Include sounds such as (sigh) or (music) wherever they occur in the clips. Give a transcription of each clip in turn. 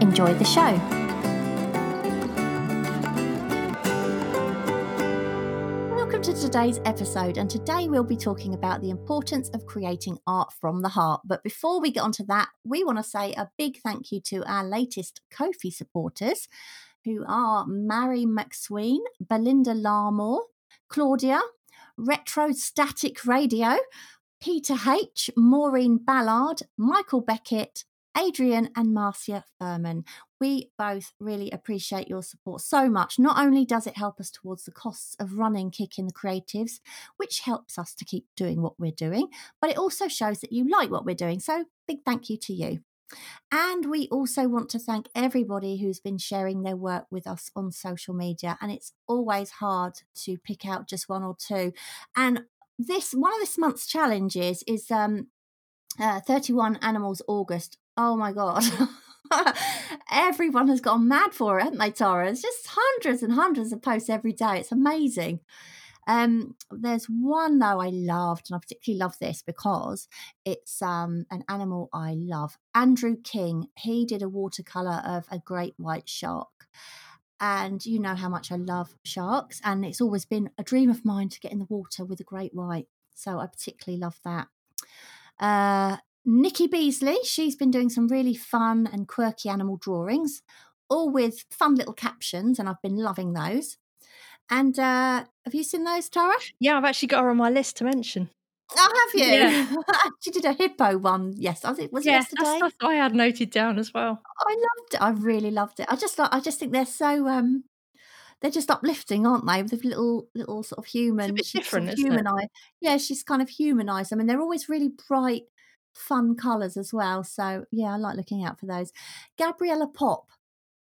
Enjoy the show. Welcome to today's episode, and today we'll be talking about the importance of creating art from the heart. But before we get onto that, we want to say a big thank you to our latest Ko-fi supporters, who are Mary McSween, Belinda Larmore, Claudia, Retro Static Radio, Peter H., Maureen Ballard, Michael Beckett, Adrian and Marcia Furman. We both really appreciate your support so much. Not only does it help us towards the costs of running Kick in the Creatives, which helps us to keep doing what we're doing, but it also shows that you like what we're doing. So, big thank you to you. And we also want to thank everybody who's been sharing their work with us on social media. And it's always hard to pick out just one or two. And this one of this month's challenges is um, uh, 31 Animals August Oh my God. (laughs) Everyone has gone mad for it, haven't they, Tara? It's just hundreds and hundreds of posts every day. It's amazing. Um, there's one though I loved, and I particularly love this because it's um, an animal I love. Andrew King, he did a watercolor of a great white shark. And you know how much I love sharks, and it's always been a dream of mine to get in the water with a great white. So I particularly love that. Uh, Nikki Beasley, she's been doing some really fun and quirky animal drawings, all with fun little captions, and I've been loving those. And uh, have you seen those, Tara? Yeah, I've actually got her on my list to mention. Oh, have you? Yeah. (laughs) she did a hippo one. Yes, I think was yeah, it yesterday. That's stuff I had noted down as well. I loved it. I really loved it. I just like. I just think they're so. um they're just uplifting, aren't they? With little, little sort of human, it's a bit different, sort of humanize. Yeah, she's kind of humanised them, and they're always really bright, fun colours as well. So yeah, I like looking out for those. Gabriella Pop.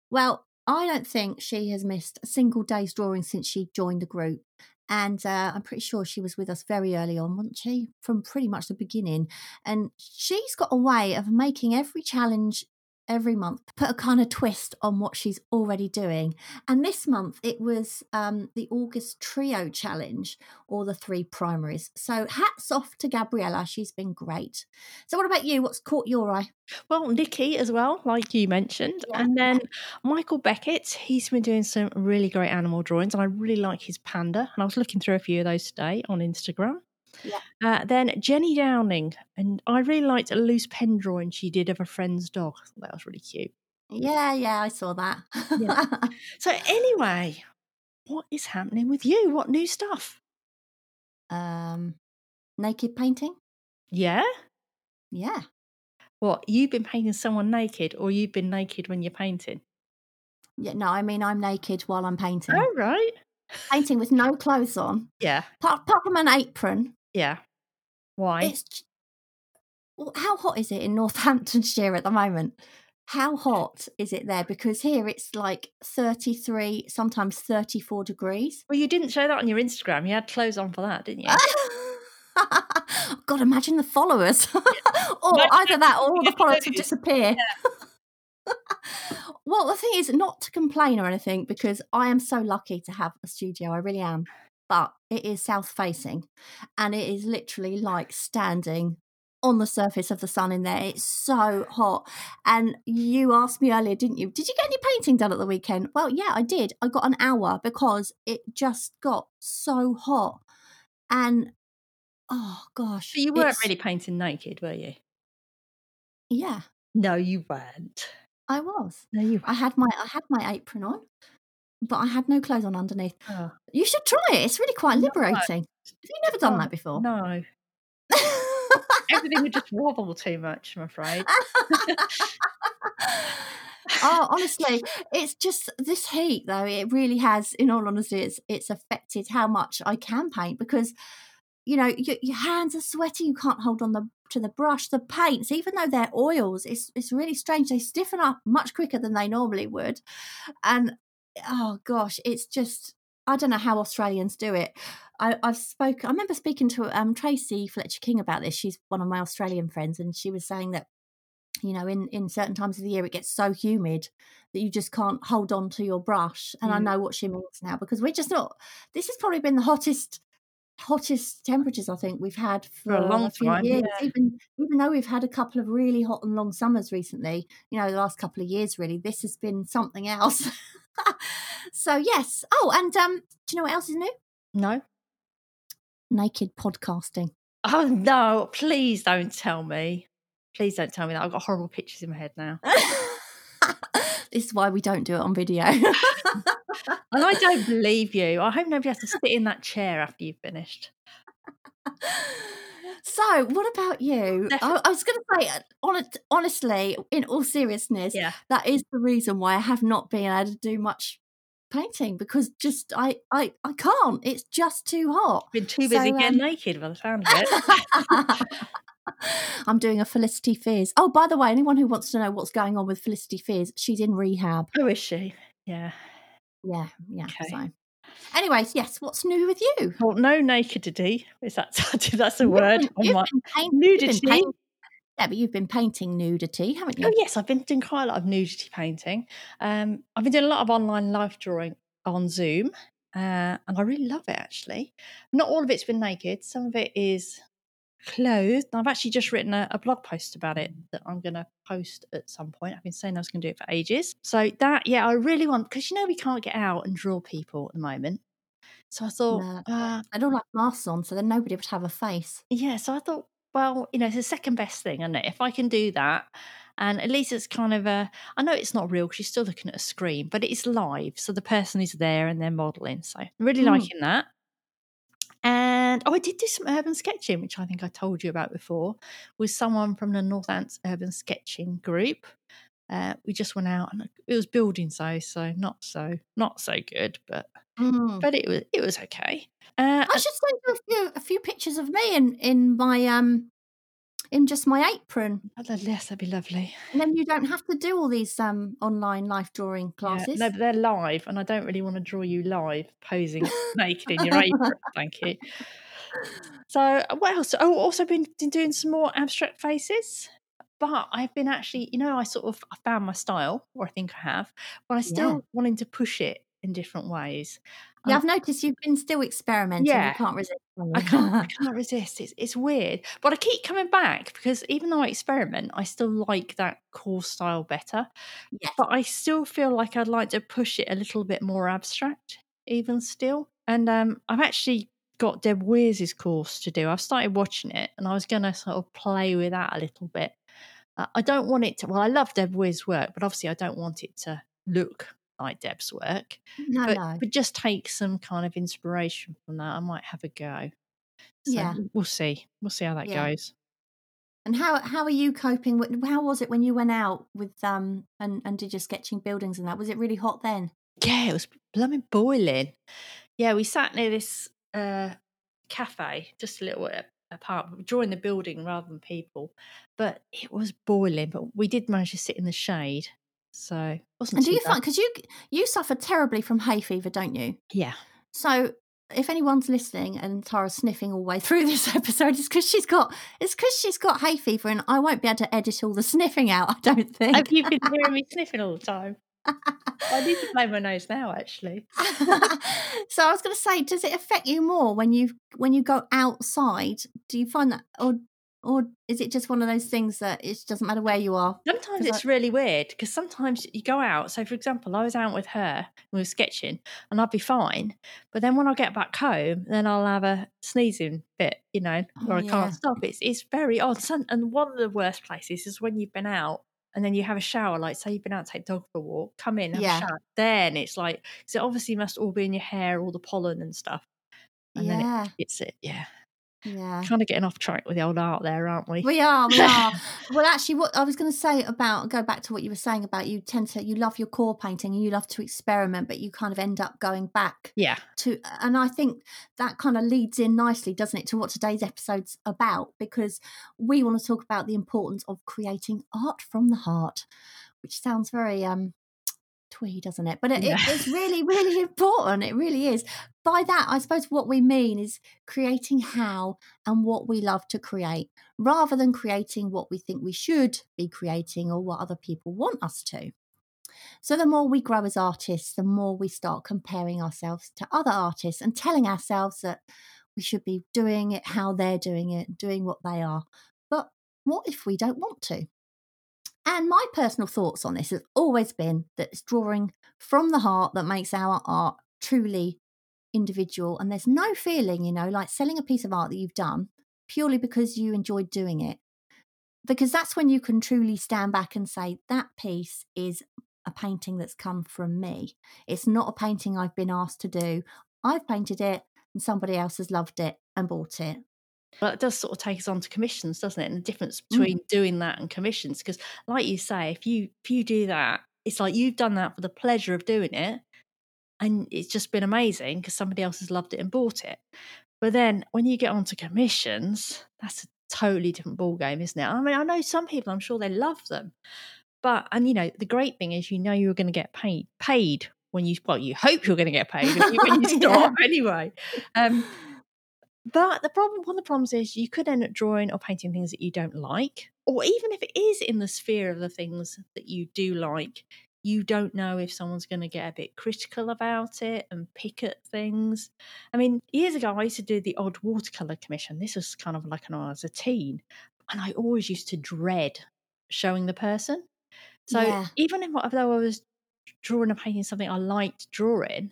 Well, I don't think she has missed a single day's drawing since she joined the group. And uh, I'm pretty sure she was with us very early on, wasn't she? From pretty much the beginning. And she's got a way of making every challenge every month put a kind of twist on what she's already doing. And this month it was um, the August Trio Challenge, or the three primaries. So hats off to Gabriella. She's been great. So, what about you? What's caught your eye? Well, Nikki as well, like you mentioned. Yeah. And then Michael Beckett, he's been doing some really great animal drawings, and I really like his panda. And I was looking through a few of those today on Instagram. Yeah. Uh, then Jenny Downing, and I really liked a loose pen drawing she did of a friend's dog. That was really cute. Yeah, yeah, I saw that. yeah. (laughs) So anyway, what is happening with you? What new stuff? Um, naked painting. Yeah. Yeah. What you've been painting someone naked, or you've been naked when you're painting? Yeah, no, I mean I'm naked while I'm painting. Oh right. Painting with no clothes on. Yeah. Apart, apart from an apron yeah. Why? It's well, how hot is it in (laughs) Northamptonshire at the moment? How eh. hot is it there? Because here it's like 33, sometimes 34 degrees. Well, you didn't show that on your Instagram. You had clothes on for that, didn't you? (laughs) God, imagine the followers. (laughs) or either that or all the followers would disappear. Yeah. well, the thing is, not to complain or anything, because I am so lucky to have a studio. I really am but it is south facing and it is literally like standing on the surface of the sun in there. It's so hot. And you asked me earlier, didn't you? Did you get any painting done at the weekend? Well, yeah, I did. I got an hour because it just got so hot. And oh gosh. But you weren't really painting naked, were you? Yeah. No, you weren't. I was. No, you. I had my I had my apron on, but I had no clothes on underneath. Oh. You should try it. It's really quite liberating. No. Have you never done that before? No. Everything would just wobble too much, I'm afraid. oh, honestly, it's just this heat though. It really has, in all honesty, it's it's affected how much I can paint because you know, your, your hands are sweaty. You can't hold on the to the brush. The paints, even though they're oils, it's it's really strange. They stiffen up much quicker than they normally would, and oh gosh, it's just I don't know how Australians do it. I, have spoken. I remember speaking to um, Tracy Fletcher King about this. She's one of my Australian friends, and she was saying that you know in in certain times of the year it gets so humid that you just can't hold on to your brush and mm. i know what she means now because we're just not this has probably been the hottest hottest temperatures I think we've had for, for a long few time. Years. Yeah. Even even though we've had a couple of really hot and long summers recently, you know, the last couple of years really, this has been something else. (laughs) so yes. Oh, and um, do you know what else is new? No. Naked podcasting. Oh no! Please don't tell me. Please don't tell me that. I've got horrible pictures in my head now. (laughs) this is why we don't do it on video. (laughs) and I don't (laughs) believe you. I hope nobody has to sit in that chair after you've finished. So, what about you? I, I, was going to say, uh, honestly, in all seriousness, yeah. that is the reason why I have not been able to do much painting because just I I, I can't. It's just too hot. Been too busy so, getting um... naked by the sound of it. (laughs) I'm doing a Felicity Fears. Oh, by the way, anyone who wants to know what's going on with Felicity Fears, she's in rehab. Oh, is she? Yeah. Yeah, yeah. Okay. So, anyways, yes. What's new with you? Well, no nakedity. Is that (laughs) that's a word? Been, you've been paint, nudity. Yeah, but you've been painting nudity, haven't you? Oh yes, I've been doing quite a lot of nudity painting. Um, I've been doing a lot of online life drawing on Zoom, uh, and I really love it. Actually, not all of it's been naked. Some of it is clothed. I've actually just written a, a, blog post about it that I'm going to post at some point. I've been saying I was going to do it for ages. So that, yeah, I really want because you know we can't get out and draw people at the moment. So I thought, no, uh, I don't like masks on, so then nobody would have a face. Yeah, so I thought, well, you know, it's the second best thing, isn't it? If I can do that, and at least it's kind of a, I know it's not real because you're still looking at a screen, but it's live, so the person is there and they're modelling. So I'm really mm. liking that. And oh, I did do some urban sketching, which I think I told you about before, with someone from the Northants Urban Sketching Group. Uh, we just went out and it was building so so not so not so good, but mm. but it was it was okay. Uh, I should send you a few, a few pictures of me in in my um in just my apron. Oh, yes, that'd be lovely. And then you don't have to do all these um, online life drawing classes. Yeah, no, but they're live, and I don't really want to draw you live posing (laughs) naked in your apron. Thank you. So, uh, what else? Oh, also been, been doing some more abstract faces. But I've been actually, you know, I sort of I found my style, or I think I have, but I still yeah. wanting to push it in different ways. Yeah, I've noticed you've been still experimenting. Yeah, you can't resist. I can't, I can't resist. It's it's weird, but I keep coming back because even though I experiment, I still like that core style better. Yes. But I still feel like I'd like to push it a little bit more abstract, even still. And um, I've actually got Deb Weir's course to do. I've started watching it, and I was going to sort of play with that a little bit. Uh, I don't want it to. Well, I love Deb Weir's work, but obviously, I don't want it to look like Deb's work. No, but, no. but just take some kind of inspiration from that. I might have a go. So yeah, we'll see. We'll see how that yeah. goes. And how how are you coping? With, how was it when you went out with um and and did your sketching buildings and that? Was it really hot then? Yeah, it was blooming boiling. Yeah, we sat near this uh cafe, just a little apart, drawing the building rather than people. But it was boiling. But we did manage to sit in the shade, so wasn't. And do you bad. find because you you suffer terribly from hay fever, don't you? Yeah. So if anyone's listening and Tara's sniffing all the way (laughs) through this episode, it's because she's got it's because she's got hay fever, and I won't be able to edit all the sniffing out. I don't (laughs) think. Have you been (laughs) hearing me sniffing all the time? I need to blow my nose now, actually. so I was going to say, does it affect you more when you when you go outside? Do you find that, or or is it just one of those things that it doesn't matter where you are? Sometimes it's I... really weird because sometimes you go out. So, for example, I was out with her, and we were sketching, and I'd be fine. But then when I get back home, then I'll have a sneezing bit, you know, oh, I can't stop. It's it's very odd. And one of the worst places is when you've been out and then you have a shower. Like, say you've been out to take dog for a walk, come in, have yeah. a shower. Then it's like, so it obviously must all be in your hair, all the pollen and stuff. And yeah. then it, it's it, yeah. Yeah. Kind of getting off track with the old art there, aren't we? We are, we are. (laughs) well, actually, what I was going to say about go back to what you were saying about you tend to you love your core painting and you love to experiment, but you kind of end up going back. Yeah. To and I think that kind of leads in nicely, doesn't it, to what today's episode's about? Because we want to talk about the importance of creating art from the heart, which sounds very um twee, doesn't it? But it, yeah. it, it's (laughs) really, really important. It really is. By that, I suppose what we mean is creating how and what we love to create rather than creating what we think we should be creating or what other people want us to. So, the more we grow as artists, the more we start comparing ourselves to other artists and telling ourselves that we should be doing it how they're doing it, doing what they are. But what if we don't want to? And my personal thoughts on this has always been that it's drawing from the heart that makes our art truly individual. And there's no feeling, you know, like selling a piece of art that you've done purely because you enjoyed doing it. Because that's when you can truly stand back and say, that piece is a painting that's come from me. It's not a painting I've been asked to do. I've painted it and somebody else has loved it and bought it. Well, it does sort of take us on to commissions, doesn't it? And the difference between mm. doing that and commissions, because like you say, if you if you do that, it's like you've done that for the pleasure of doing it, and it's just been amazing because somebody else has loved it and bought it. But then when you get onto commissions, that's a totally different ball game, isn't it? I mean, I know some people, I'm sure they love them, but and you know, the great thing is you know you're going to get paid paid when you well, you hope you're going to get paid when you start (laughs) yeah. anyway. Um, but the problem, one of the problems is you could end up drawing or painting things that you don't like, or even if it is in the sphere of the things that you do like, you don't know if someone's going to get a bit critical about it and pick at things. I mean, years ago, I used to do the odd watercolor commission. This was kind of like when I was a teen, and I always used to dread showing the person. So yeah. even if though I was drawing a painting something I liked drawing,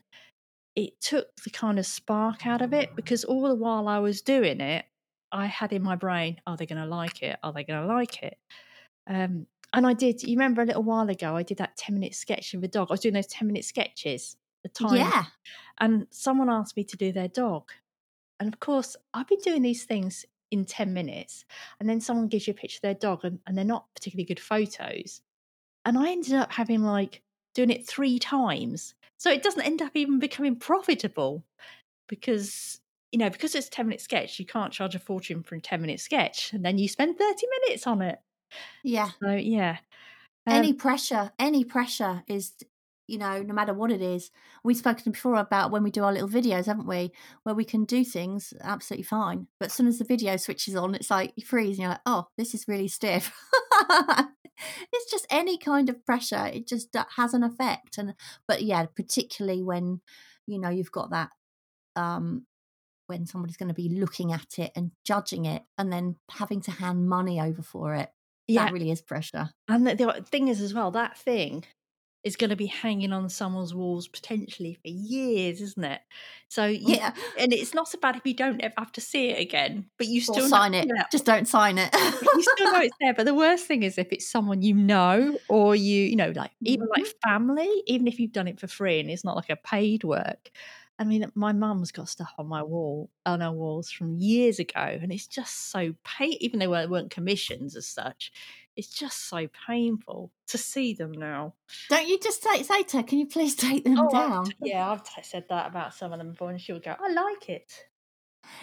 it took the kind of spark out of it because all the while I was doing it, I had in my brain, are they going to like it? Are they going to like it? Um, and I did. You remember a little while ago, I did that 10 minute sketch of a dog. I was doing those 10 minute sketches, the time. Yeah. And someone asked me to do their dog. And of course, I've been doing these things in 10 minutes. And then someone gives you a picture of their dog and, and they're not particularly good photos. And I ended up having like doing it three times. So it doesn't end up even becoming profitable because, you know, because it's a 10 minute sketch, you can't charge a fortune for a 10 minute sketch and then you spend 30 minutes on it. Yeah. So, yeah. Um, any pressure, any pressure is, you know, no matter what it is. We've spoken before about when we do our little videos, haven't we? Where we can do things absolutely fine. But as soon as the video switches on, it's like you freeze and you're like, oh, this is really stiff. (laughs) it's just any kind of pressure it just has an effect and but yeah particularly when you know you've got that um when somebody's going to be looking at it and judging it and then having to hand money over for it yeah. that really is pressure and the, the thing is as well that thing is going to be hanging on someone's walls potentially for years, isn't it? So yeah, and it's not so bad if you don't ever have to see it again, but you still or sign know, it. Just don't sign it. you still know it's there. But the worst thing is if it's someone you know, or you, you know, like even like mm-hmm. family, even if you've done it for free and it's not like a paid work. I mean, my mum's got stuff on my wall, on our walls from years ago, and it's just so pain. Even though they weren't commissions as such, it's just so painful to see them now. Don't you just say, say to her, can you please (laughs) take them oh, down? I've, yeah, I've t- said that about some of them before, and she'll go, I like it.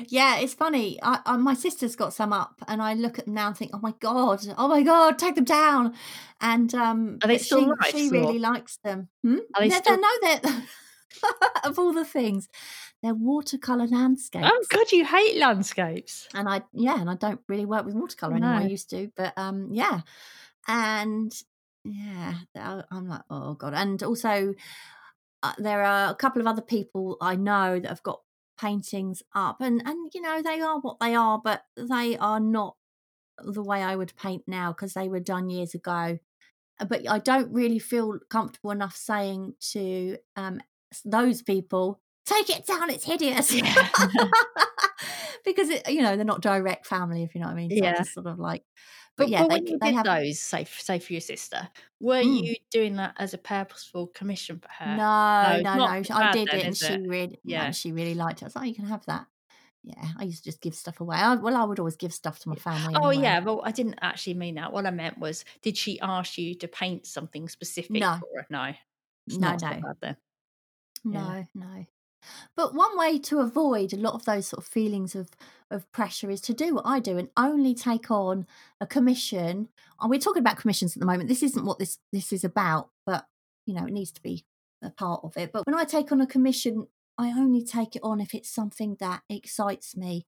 Yeah, it's funny. I, I, my sister's got some up, and I look at them now and think, "Oh my god, oh my god, take them down!" And um, are they still she, nice? She really likes them. Hmm? Are they, they still... know that (laughs) of all the things, they're watercolor landscapes. Oh God, you hate landscapes. And I, yeah, and I don't really work with watercolor no. anymore. I used to, but um, yeah, and yeah, I'm like, oh God, and also. Uh, there are a couple of other people I know that have got paintings up and and you know they are what they are but they are not the way I would paint now because they were done years ago uh, but I don't really feel comfortable enough saying to um, those people take it down it's hideous yeah. (laughs) (laughs) because it you know they're not direct family if you know what i mean so yeah sort of like but, but yeah but they, when you they did have those say, say for your sister were mm. you doing that as a purposeful commission for her no no no, no. i did then, it and she really yeah no, she really liked it i was like oh, you can have that yeah, I used to just give stuff away. I, well, I would always give stuff to my family. Oh anyway. yeah, well, I didn't actually mean that. What I meant was, did she ask you to paint something specific no. for her? No, it's no, no, bad, no, yeah. no. But one way to avoid a lot of those sort of feelings of of pressure is to do what I do and only take on a commission. And we're talking about commissions at the moment. This isn't what this this is about, but you know, it needs to be a part of it. But when I take on a commission, I only take it on if it's something that excites me,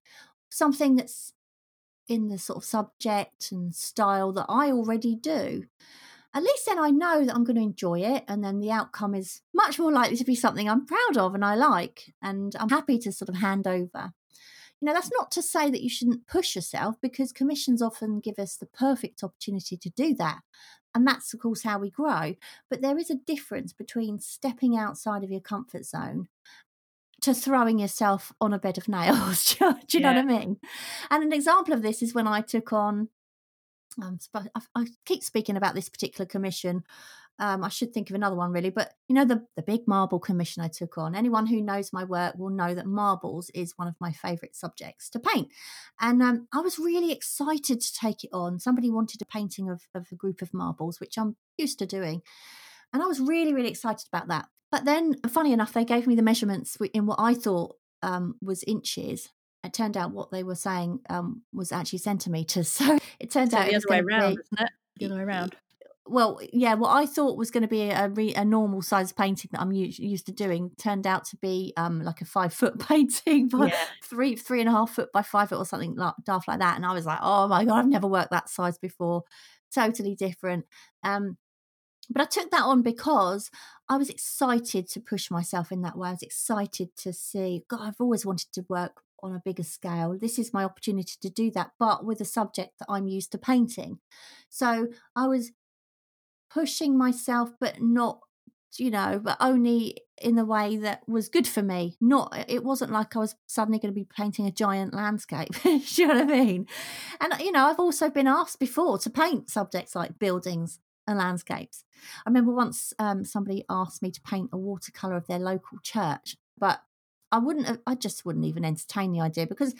something that's in the sort of subject and style that I already do. At least then I know that I'm going to enjoy it, and then the outcome is much more likely to be something I'm proud of and I like, and I'm happy to sort of hand over. You know, that's not to say that you shouldn't push yourself because commissions often give us the perfect opportunity to do that. And that's, of course, how we grow. But there is a difference between stepping outside of your comfort zone to throwing yourself on a bed of (laughs) nails. do you, know what I mean? And an example of this is when I took on. Um, I keep speaking about this particular commission. Um, I should think of another one really, but you know the the big marble commission I took on. Anyone who knows my work will know that marbles is one of my favourite subjects to paint, and um, I was really excited to take it on. Somebody wanted a painting of of a group of marbles, which I'm used to doing, and I was really really excited about that. But then, funny enough, they gave me the measurements in what I thought um, was inches. It turned out what they were saying um, was actually centimeters. (laughs) So it turned so out the other way around, be, isn't it? The other way around. Well, yeah, what I thought was going to be a, re, a normal size painting that I'm used, used to doing turned out to be um, like a five foot (laughs) painting, by yeah. three three and a half foot by five foot or something like, daft like that. And I was like, oh my god, I've never worked that size before. Totally different. Um, but I took that on because I was excited to push myself in that way. I was excited to see, God, I've always wanted to work on a bigger scale. This is my opportunity to do that, but with a subject that I'm used to painting. So I was pushing myself, but not, you know, but only in the way that was good for me. Not, it wasn't like I was suddenly going to be painting a giant landscape. (laughs) you know what I mean? And, you know, I've also been asked before to paint subjects like buildings and landscapes. I remember once um, somebody asked me to paint a watercolor of their local church, but I wouldn't. I just wouldn't even entertain the idea because,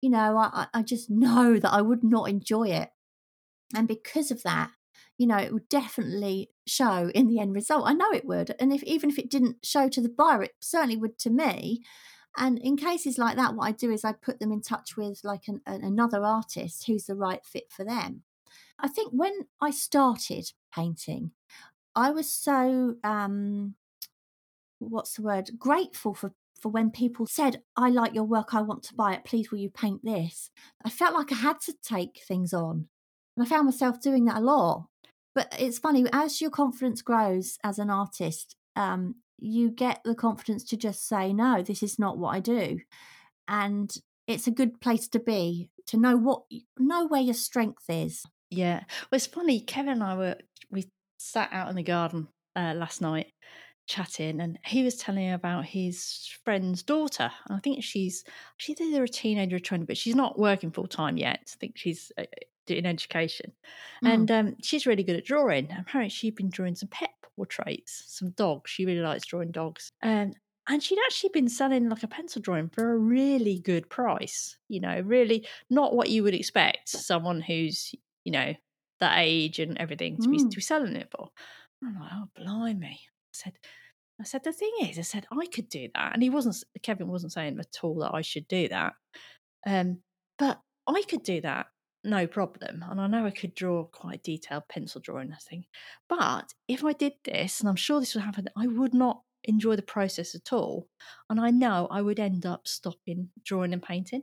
you know, I, I just know that I would not enjoy it, and because of that, you know, it would definitely show in the end result. I know it would, and if even if it didn't show to the buyer, it certainly would to me. And in cases like that, what I do is I put them in touch with like an, another artist who's the right fit for them. I think when I started painting, I was so um, what's the word? Grateful for for when people said, "I like your work. I want to buy it. Please, will you paint this?" I felt like I had to take things on, and I found myself doing that a lot. But it's funny as your confidence grows as an artist, um, you get the confidence to just say, "No, this is not what I do," and it's a good place to be to know what know where your strength is yeah. Well, it's funny. Kevin and I were, we sat out in the garden uh, last night chatting and he was telling me about his friend's daughter. And I think she's, she's either a teenager or 20, but she's not working full time yet. I think she's uh, doing education. Mm. And um, she's really good at drawing. Apparently, she'd been drawing some pet portraits, some dogs. She really likes drawing dogs. And and she'd actually been selling like a pencil drawing for a really good price you know really not what you would expect someone who's you know, that age and everything to, mm. be, to be selling it for. I'm like, oh, blimey. Said, I said, the thing is, I said, I could do that. And he wasn't, Kevin wasn't saying at all that I should do that. Um, but I could do that, no problem. And I know I could draw quite detailed pencil drawing, I think. But if I did this, and I'm sure this would happen, I would not enjoy the process at all. And I know I would end up stopping drawing and painting.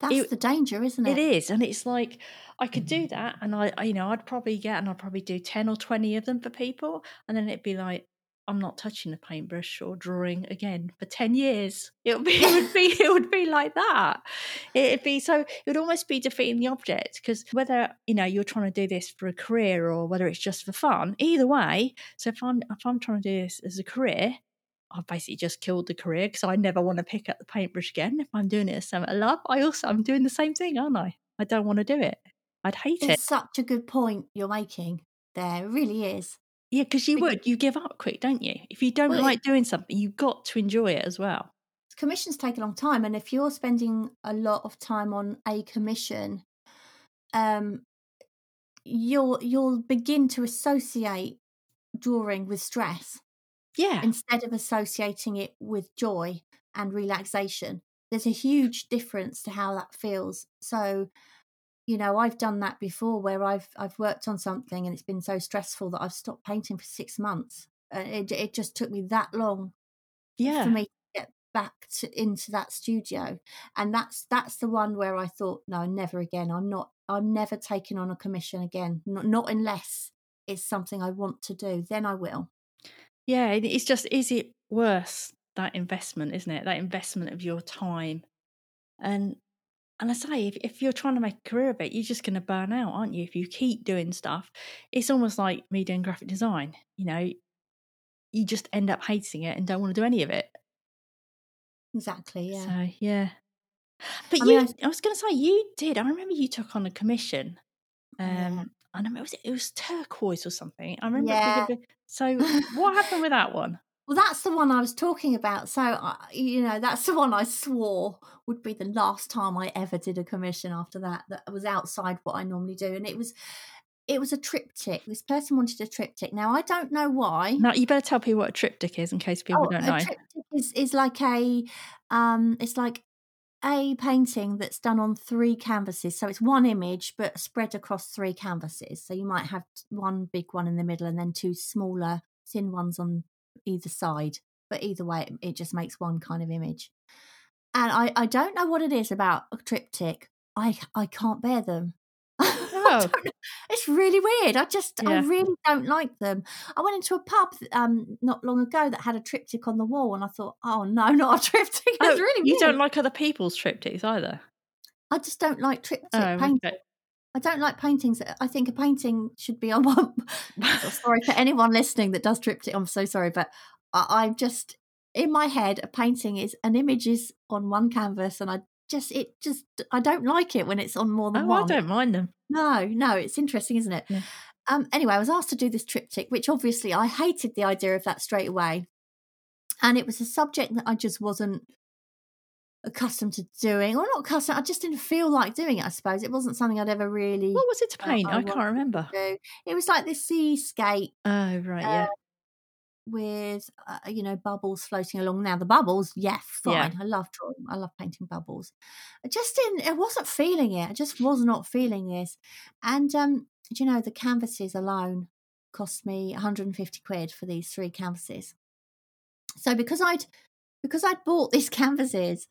That's it, the danger, isn't it? It is, and it's like I could do that, and I, I, you know, I'd probably get, and I'd probably do ten or twenty of them for people, and then it'd be like, I'm not touching a paintbrush or drawing again for ten years. It would be, it would be, it would be like that. It'd be so. It would almost be defeating the object because whether you know you're trying to do this for a career or whether it's just for fun, either way. So if I'm if I'm trying to do this as a career, I've basically just killed the career because I never want to pick up the paintbrush again. If I'm doing it as something I love, I also I'm doing the same thing, aren't I? I don't want to do it. I'd hate it's it. It's such a good point you're making there. It really is. Yeah, because you would. You give up quick, don't you? If you don't well, like doing something, you've got to enjoy it as well. commissions take a long time, and if you're spending a lot of time on a commission, um, you'll you'll begin to associate drawing with stress. Yeah. Instead of associating it with joy and relaxation. There's a huge difference to how that feels. So, you know, I've done that before where I've I've worked on something and it's been so stressful that I've stopped painting for six months. Uh, it it just took me that long, yeah, for me to get back to, into that studio, and that's that's the one where I thought, no, never again. I'm not. I'm never taking on a commission again. Not not unless it's something I want to do. Then I will. Yeah, it's just is it worse that investment, isn't it? That investment of your time. And and I say, if, if you're trying to make a career of it, you're just going to burn out, aren't you? If you keep doing stuff, it's almost like me doing graphic design. You know, you just end up hating it and don't want to do any of it. Exactly. Yeah. So yeah. But I you, mean, I, I was going to say, you did. I remember you took on a commission. Um, yeah. I remember it was it was turquoise or something. I remember. Yeah. So what happened with that one? Well, that's the one I was talking about. So, uh, you know, that's the one I swore would be the last time I ever did a commission after that, that was outside what I normally do. And it was, it was a triptych. This person wanted a triptych. Now, I don't know why. Now, you better tell people what a triptych is in case people oh, don't know. A triptych is, is like a, um, it's like a painting that's done on three canvases. So it's one image, but spread across three canvases. So you might have one big one in the middle and then two smaller, thin ones on either side. But either way, it, just makes one kind of image. And I, I don't know what it is about a triptych. I I can't bear them. Oh. it's really weird. I just yeah. I really don't like them. I went into a pub um not long ago that had a triptych on the wall, and I thought, oh no, (laughs) not a triptych. It's oh, really you weird. don't like other people's triptychs either. I just don't like triptych oh, painting. Okay. I don't like paintings. I think a painting should be on (laughs) one. sorry for anyone listening that does triptych. I'm so sorry, but I, am just in my head. A painting is an image is on one canvas, and I just it just I don't like it when it's on more than oh, one. I don't mind them. No, no, it's interesting, isn't it? Yeah. Um, anyway, I was asked to do this triptych, which obviously I hated the idea of that straight away, and it was a subject that I just wasn't accustomed to doing, or not accustomed. I just didn't feel like doing it. I suppose it wasn't something I'd ever really. What was it to paint? Uh, I, I, can't remember. It was like this seascape. Oh right, uh, yeah. With uh, you know bubbles floating along. Now the bubbles, yeah, fine. Yeah. I love drawing. I love painting bubbles. I just didn't. I wasn't feeling it. I just was not feeling this. And um, you know the canvases alone cost me 150 quid for these three canvases. So because I'd because I'd bought (laughs) these canvases.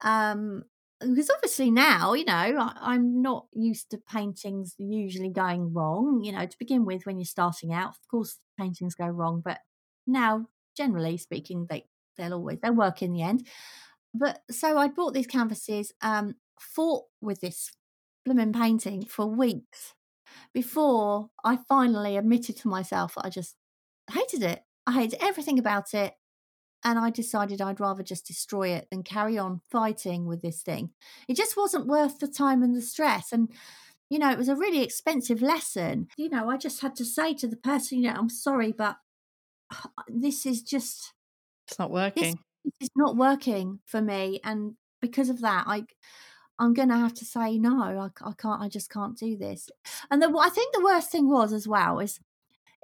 Um, because obviously now, you know, I, am not used to paintings usually going wrong. You know, to begin with, when you're starting out, of course, paintings go wrong, but now, generally speaking, they they'll always they'll work in the end. But so I bought these canvases, um, fought with this blooming painting for weeks before I finally admitted to myself that I just hated it. I hated everything about it and I decided I'd rather just destroy it than carry on fighting with this thing. It just wasn't worth the time and the stress. And, you know, it was a really expensive lesson. You know, I just had to say to the person, you know, I'm sorry, but (sighs) this is just. It's not working. This, this not working for me. And because of that, I. I'm going to have to say no. I, I, can't. I just can't do this. And the, I think the worst thing was as well is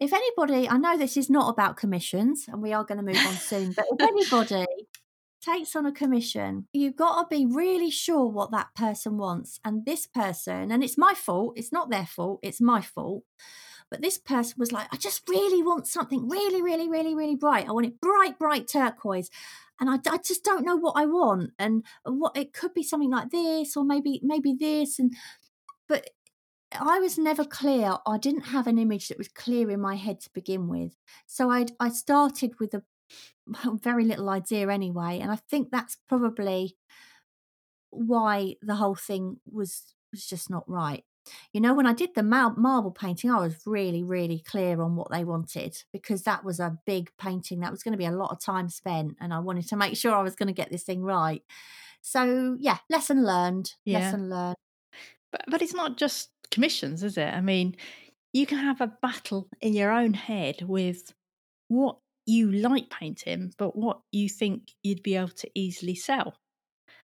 if anybody, I know this is not about commissions and we are going to move on soon, but if (laughs) anybody takes on a commission, you've got to be really sure what that person wants. And this person, and it's my fault, it's not their fault, it's my fault. But this person was like, I just really want something really, really, really, really bright. I want it bright, bright turquoise. And I, I just don't know what I want. And what it could be something like this, or maybe, maybe this. And, but I was never clear. I didn't have an image that was clear in my head to begin with. So I I started with a (laughs) very little idea anyway, and I think that's probably why the whole thing was was just not right. You know, when I did the marble painting, I was really, really clear on what they wanted because that was a big painting. That was going to be a lot of time spent, and I wanted to make sure I was going to get this thing right. So, yeah, lesson learned. Yeah. Lesson learned. But, but it's not just commissions, is it? I mean, you can have a battle in your own head with what you like painting, but what you think you'd be able to easily sell.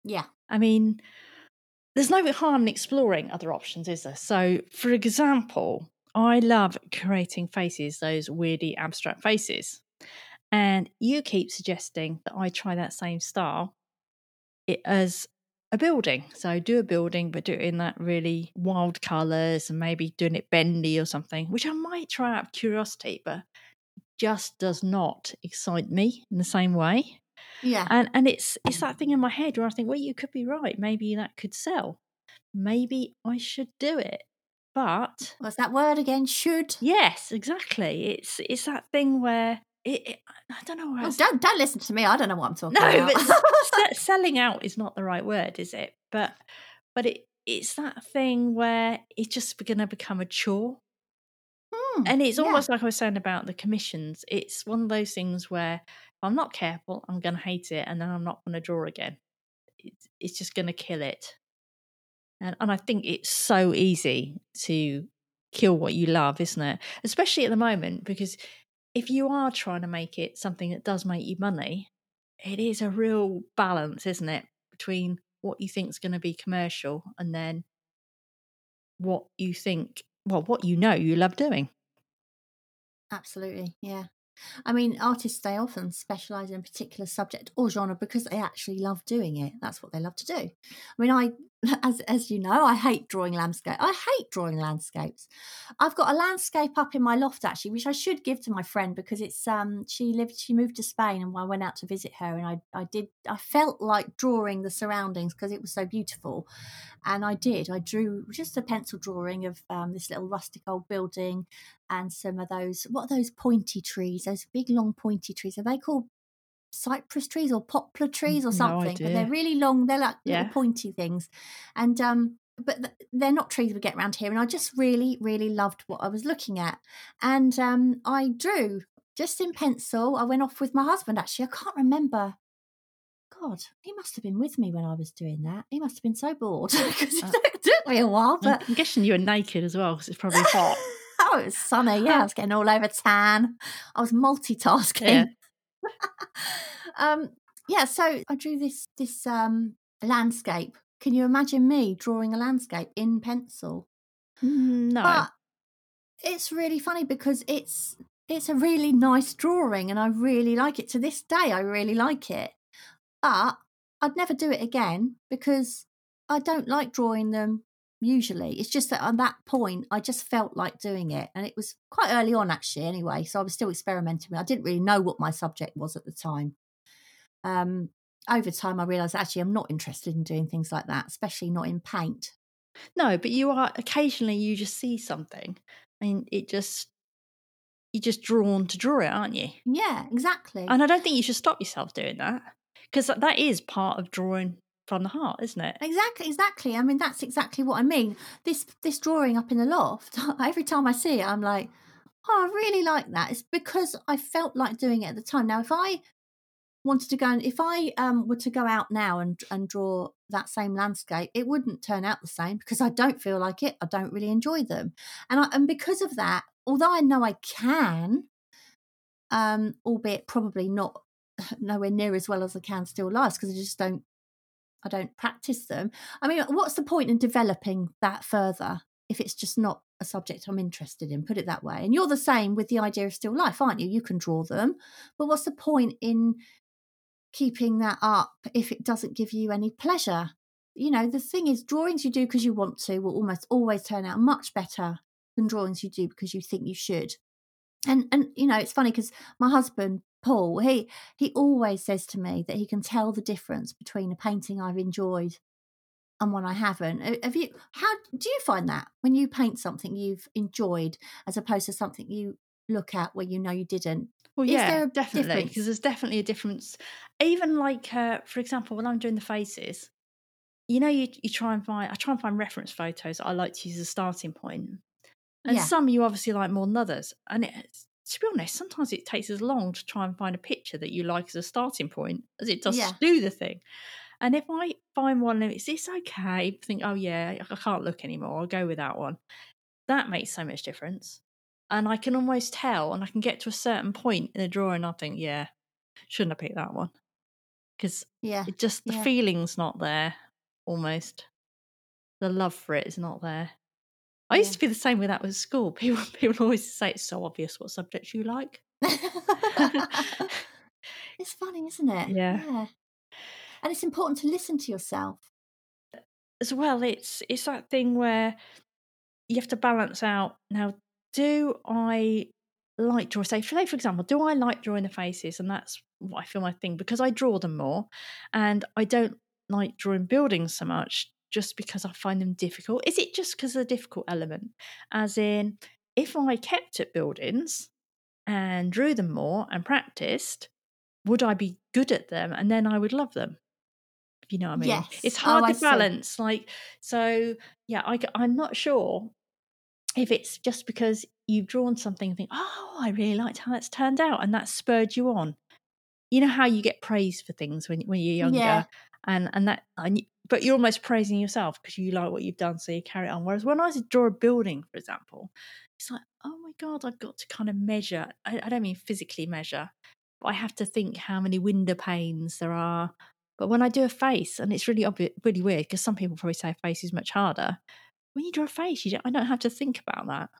Yeah. I mean, there's no harm in exploring other options, is there? So, for example, I love creating faces, those weirdy abstract faces. And you keep suggesting that I try that same style as a building. So do a building, but do it in that really wild colours and maybe doing it bendy or something, which I might try out of curiosity, but just does not excite me in the same way. Yeah. And and it's it's that thing in my head where I think, well, you could be right. Maybe that could sell. Maybe I should do it. But what's that word again? Should? Yes, exactly. It's it's that thing where it, it, I don't know. Oh, don't don't listen to me. I don't know what I'm (laughs) talking no, about. No, but (laughs) selling out is not the right word, is it? But but it it's that thing where it's just going to become a chore. Hmm, and it's almost yeah. like I was saying about the commissions. It's one of those things where I'm not careful, I'm going to hate it, and then I'm not going to draw again. It's, it's just going to kill it. And and I think it's so easy to kill what you love, isn't it? Especially at the moment because if you are trying to make it something that does make you money, it is a real balance, isn't it, between what you think is going to be commercial and then what you think, well, what you know you love doing. Absolutely, yeah. I mean, artists they often specialize in a particular subject or genre because they actually love doing it. That's what they love to do. I mean, I (laughs) as as you know, I hate drawing landscape. I hate drawing landscapes. I've got a landscape up in my loft actually, which I should give to my friend because it's um she lived she moved to Spain and I went out to visit her and I I did I felt like drawing the surroundings because it was so beautiful, and I did. I drew just a pencil drawing of um, this little rustic old building and some of those what are those pointy trees? Those big long pointy trees. Are they called cypress trees or poplar trees or something. No but they're really long. They're like yeah. little pointy things, and um, but they're not trees we get around here. And I just really, really loved what I was looking at, and um, I drew just in pencil. I went off with my husband. Actually, I can't remember. God, he must have been with me when I was doing that. He must have been so bored (laughs) because uh, it (laughs) took me a while. But I'm guessing you were naked as well because it's probably hot. Oh, (laughs) it was sunny. Yeah, I was getting all over tan. I was multitasking. Yeah. (laughs) um, yeah, so I drew this this um, landscape. Can you imagine me drawing a landscape in pencil? Mm, no. But it's really funny because it's it's a really nice drawing and I really like it. To this day I really like it. But I'd never do it again because I don't like drawing them usually. It's just that at that point, I just felt like doing it. And it was quite early on, actually, anyway. So I was still experimenting. I didn't really know what my subject was at the time. Um, over time, I realised actually I'm not interested in doing things like that, especially not in paint. No, but you are occasionally you just see something and it just you're just drawn to draw it, aren't you? Yeah, exactly. And I don't think you should stop yourself doing that because that is part of drawing from the heart, isn't it? Exactly, exactly. I mean, that's exactly what I mean. This this drawing up in the loft. (laughs) Every time I see it, I'm like, oh, I really like that. It's because I felt like doing it at the time. Now, if I wanted to go and if I um, were to go out now and and draw that same landscape, it wouldn't turn out the same because I don't feel like it. I don't really enjoy them, and I, and because of that, although I know I can, um, albeit probably not (laughs) nowhere near as well as I can still lives because I just don't I don't practice them. I mean, what's the point in developing that further if it's just not a subject I'm interested in? Put it that way. And you're the same with the idea of still life, aren't you? You can draw them, but what's the point in keeping that up if it doesn't give you any pleasure? You know, the thing is, drawings you do because you want to will almost always turn out much better than drawings you do because you think you should. And and you know, it's funny because my husband Paul, he he always says to me that he can tell the difference between a painting I've enjoyed and one I haven't. Have you? How do you find that when you paint something you've enjoyed as opposed to something you look at where you know you didn't? Well, yeah, definitely, because there's definitely a difference. Even like, uh, for example, when I'm doing the faces, you know, you you try and find I try and find reference photos I like to use as a starting point, and yeah. some you obviously like more than others, and it's to be honest, sometimes it takes as long to try and find a picture that you like as a starting point as it does yeah. to do the thing. And if I find one and it's, it's okay, think, oh yeah, I can't look anymore, I'll go with that one. That makes so much difference. and I can almost tell, and I can get to a certain point in a drawing, and I think, yeah, shouldn't have picked that one because yeah, it just the yeah. feeling's not there. Almost, the love for it is not there. I Yeah. used to be the same with that with school. (laughs) People people always say it's so obvious what subjects you like. (laughs) (laughs) it's funny, isn't it? Yeah. Yeah. And it's important to listen to yourself. As well, it's it's that thing where you have to balance out now. Do I like draw? Say, say for example, do I like drawing the faces? And that's what I feel my thing because I draw them more, and I don't like drawing buildings so much just because I find them difficult. Is it just because of the difficult element? As in, if I kept at buildings and drew them more and practiced, would I be good at them? And then I would love them. You know what I mean? Yes. It's Oh, hard I to balance. Like, so yeah, I, I'm not sure if it's just because you've drawn something and think, oh, I really liked how that's turned out, and that spurred you on. You know how you get praised for things when when you're younger, Yeah. and and that, and you, but you're almost praising yourself because you like what you've done, so you carry on. Whereas when I draw a building, for example, it's like, oh my god, I've got to kind of measure. I, I don't mean physically measure, but I have to think how many window panes there are. But when I do a face, and it's really obvious, really weird because some people probably say a face is much harder. When you draw a face, you don't, I don't have to think about that.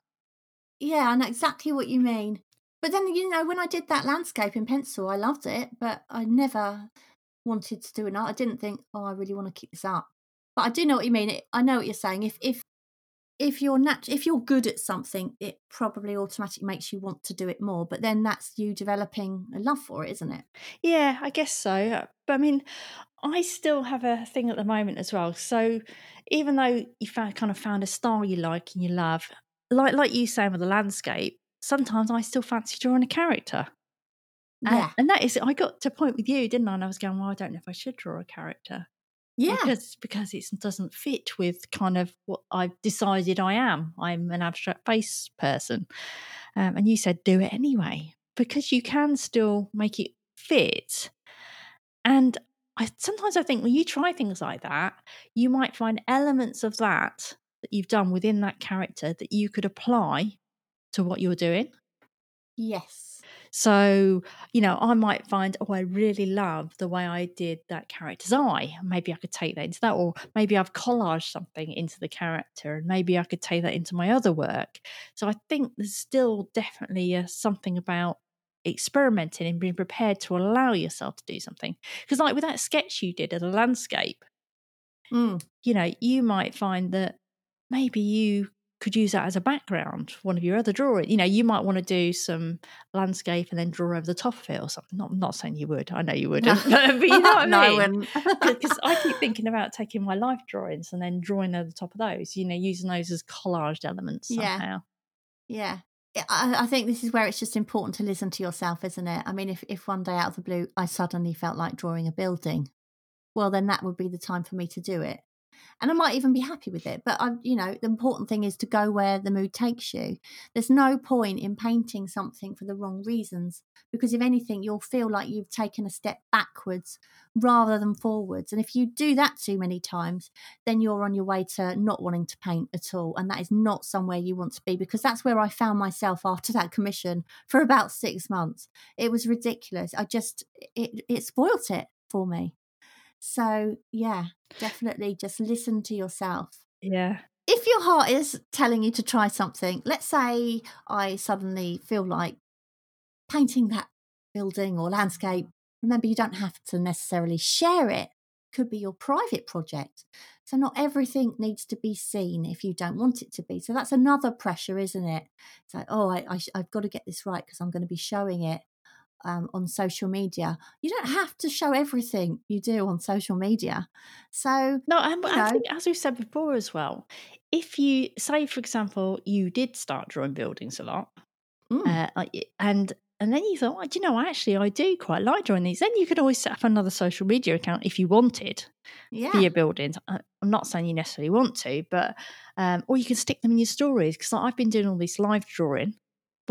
Yeah, I know exactly what you mean. But then, you know, when I did that landscape in pencil, I loved it, but I never wanted to do it. I didn't think, oh, I really want to keep this up. But I do know what you mean. I know what you're saying. If if if you're nat- if you're good at something, it probably automatically makes you want to do it more. But then that's you developing a love for it, isn't it? Yeah, I guess so. Uh, but I mean, I still have a thing at the moment as well. So even though you found, kind of found a style you like and you love, like like you saying with the landscape, sometimes I still fancy drawing a character. And- Yeah, and that is, I got to a point with you, didn't I? And I was going, well, I don't know if I should draw a character. yeah, because because it doesn't fit with kind of what I've decided I am. I'm an abstract face person, um, and you said do it anyway because you can still make it fit. And I sometimes I think when you try things like that, you might find elements of that that you've done within that character that you could apply to what you're doing. yes, So, you know, I might find, oh, I really love the way I did that character's eye. Maybe I could take that into that, or maybe I've collaged something into the character, and maybe I could take that into my other work. So I think there's still definitely uh, something about experimenting and being prepared to allow yourself to do something. Because, like with that sketch you did of the landscape, Mm, you know, you might find that maybe you could use that as a background for one of your other drawings. You know, you might want to do some landscape and then draw over the top of it or something. Not, not saying you would. I know you wouldn't. (laughs) but you know what I (laughs) no, mean? (laughs) Because I keep thinking about taking my life drawings and then drawing over the top of those. You know, using those as collaged elements somehow. Yeah. Yeah, I, I think this is where it's just important to listen to yourself, isn't it? I mean, if, if one day out of the blue I suddenly felt like drawing a building, well, then that would be the time for me to do it. And I might even be happy with it. But, I, you know, the important thing is to go where the mood takes you. There's no point in painting something for the wrong reasons, because if anything, you'll feel like you've taken a step backwards rather than forwards. And if you do that too many times, then you're on your way to not wanting to paint at all. And that is not somewhere you want to be because that's where I found myself (laughs) after that commission for about six months. It was ridiculous. I just, it, it spoilt it for me. So, yeah, definitely just listen to yourself. Yeah. If your heart is telling you to try something, let's say I suddenly feel like painting that building or landscape. Remember, you don't have to necessarily share it could be your private project. So not everything needs to be seen if you don't want it to be. So that's another pressure, isn't it? It's like, oh, I, I I've got to get this right because I'm going to be showing it um, on social media. You don't have to show everything you do on social media. So No, and You I know. think, as we've said before as well, if you say, for example, you did start drawing buildings a lot, mm, uh, and and then you thought, oh, do you know, actually, I do quite like drawing these. Then you could always set up another social media account if you wanted yeah, for your buildings. I'm not saying you necessarily want to, but um, or you can stick them in your stories because I've been doing all this live drawing,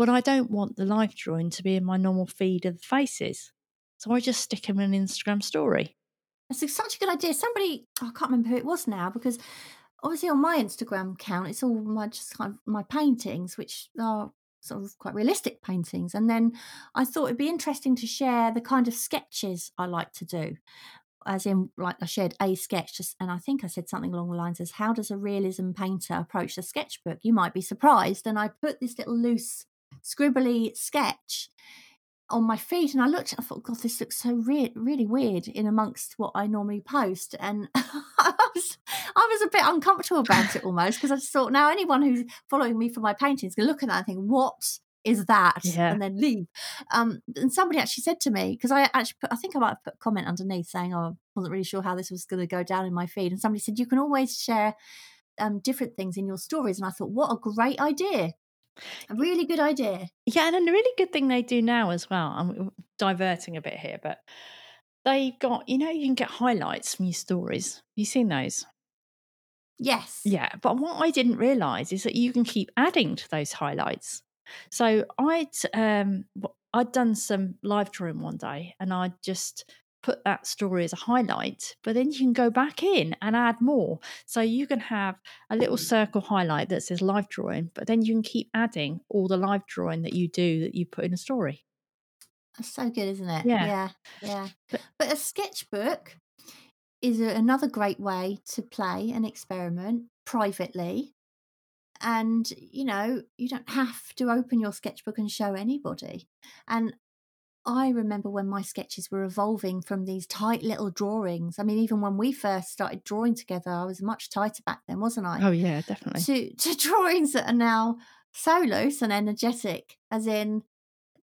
but I don't want the live drawing to be in my normal feed of the faces, so I just stick them in an Instagram story. That's such a good idea. Somebody, oh, I can't remember who it was now because obviously on my Instagram account, it's all my just kind of my paintings, which are sort of quite realistic paintings. And then I thought it'd be interesting to share the kind of sketches I like to do. As in, like I shared a sketch, just, and I think I said something along the lines as, "How does a realism painter approach the sketchbook?" You might be surprised. And I put this little loose, scribbly sketch on my feed and I looked I thought, God, this looks so re- really weird in amongst what I normally post. And (laughs) I, was, I was a bit uncomfortable about it almost because I just thought now anyone who's following me for my paintings can look at that and think, what is that? Yeah. And then leave. Um, and somebody actually said to me, because I actually put, I think I might have put a comment underneath saying, oh, I wasn't really sure how this was going to go down in my feed. And somebody said, you can always share um, different things in your stories. And I thought, what a great idea. A really good idea. Yeah, and a really good thing they do now as well. I'm diverting a bit here, but they've got, you know, you can get highlights from your stories. Have you seen those? Yes. Yeah, but what I didn't realise is that you can keep adding to those highlights. So I'd um I'd done some live drawing one day and I just put that story as a highlight, but then you can go back in and add more. So you can have a little mm. circle highlight that says live drawing, but then you can keep adding all the live drawing that you do that you put in a story. That's so good, isn't it? Yeah. Yeah. Yeah. But, but a sketchbook is a, another great way to play and experiment privately. And, you know, you don't have to open your sketchbook and show anybody. And I remember when my sketches were evolving from these tight little drawings. I mean, even when we first started drawing together, I was much tighter back then, wasn't I? Oh yeah, definitely. To (laughs) to drawings that are now so loose and energetic, as in,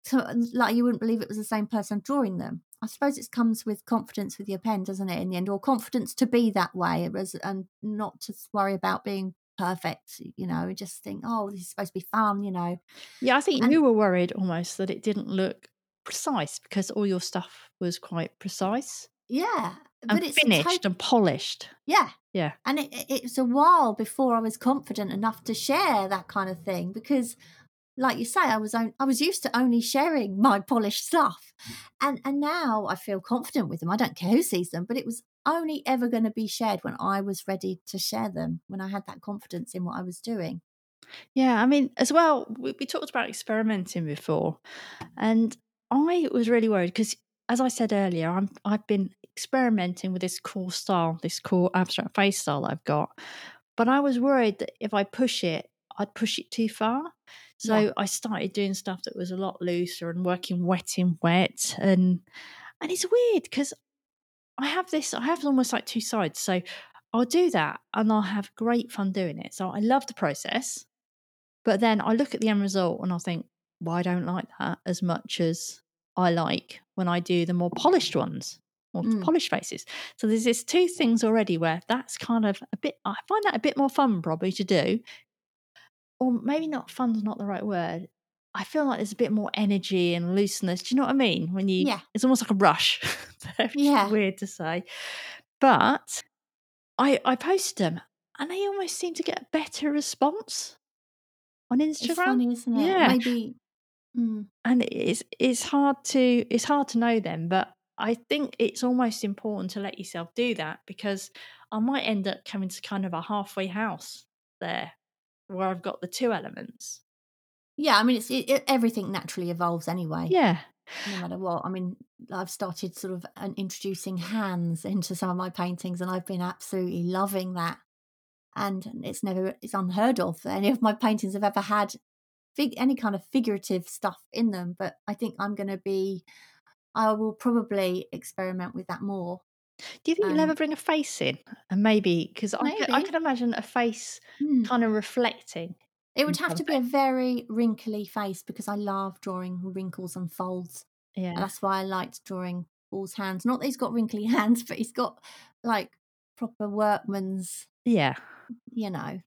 to, like you wouldn't believe it was the same person drawing them. I suppose it comes with confidence with your pen, doesn't it? In the end, or confidence to be that way, and not to worry about being perfect. You know, just think, oh, this is supposed to be fun. You know. Yeah, I think And- you were worried almost that it didn't look precise because all your stuff was quite precise Yeah, but it's finished tot- and polished. yeah, Yeah. and it, it was a while before I was confident enough to share that kind of thing because, like you say, I was on, I was used to only sharing (laughs) my polished stuff, and and now I feel confident with them. I don't care who sees them, but it was only ever going to be shared when I was ready to share them, when I had that confidence in what I was doing. Yeah, I mean, as well, we, we talked about experimenting before, and I was really worried because, as I said earlier, I'm I've been experimenting with this cool style, this cool abstract face style I've got, but I was worried that if I push it, I'd push it too far. So Yeah. I started doing stuff that was a lot looser and working wet in wet, and and it's weird because I have this, I have almost like two sides. So I'll do that and I'll have great fun doing it. So I love the process. But then I look at the end result and I think, well, I don't like that as much as I like when I do the more polished ones, more Mm. polished faces. So there's this two things already where that's kind of a bit, I find that a bit more fun probably to do. Or maybe not fun's not the right word. I feel like there's a bit more energy and looseness. Do you know what I mean? When you, Yeah. it's almost like a rush. (laughs) Which Yeah. weird to say. But I I posted them and they almost seem to get a better response on Instagram. Funny, isn't it? Yeah. Maybe. Mm. And it's it's hard to it's hard to know them, but I think it's almost important to let yourself do that because I might end up coming to kind of a halfway house there where I've got the two elements. Yeah, I mean, it's it, it, everything naturally evolves anyway. Yeah. no matter what. I mean, I've started sort of uh, introducing hands (laughs) into some of my paintings, and I've been absolutely loving that. And it's never, it's unheard of any of my paintings have ever had fig- any kind of figurative stuff in them. But I think I'm going to be, I will probably experiment with that more. Do you think you'll Um, ever bring a face in? And maybe because I, I could imagine a face Hmm. kind of reflecting. It would have to be a very wrinkly face because I love drawing wrinkles and folds. Yeah. And that's why I liked drawing Paul's hands. Not that he's got wrinkly (laughs) hands, but he's got like proper workman's, Yeah. you know,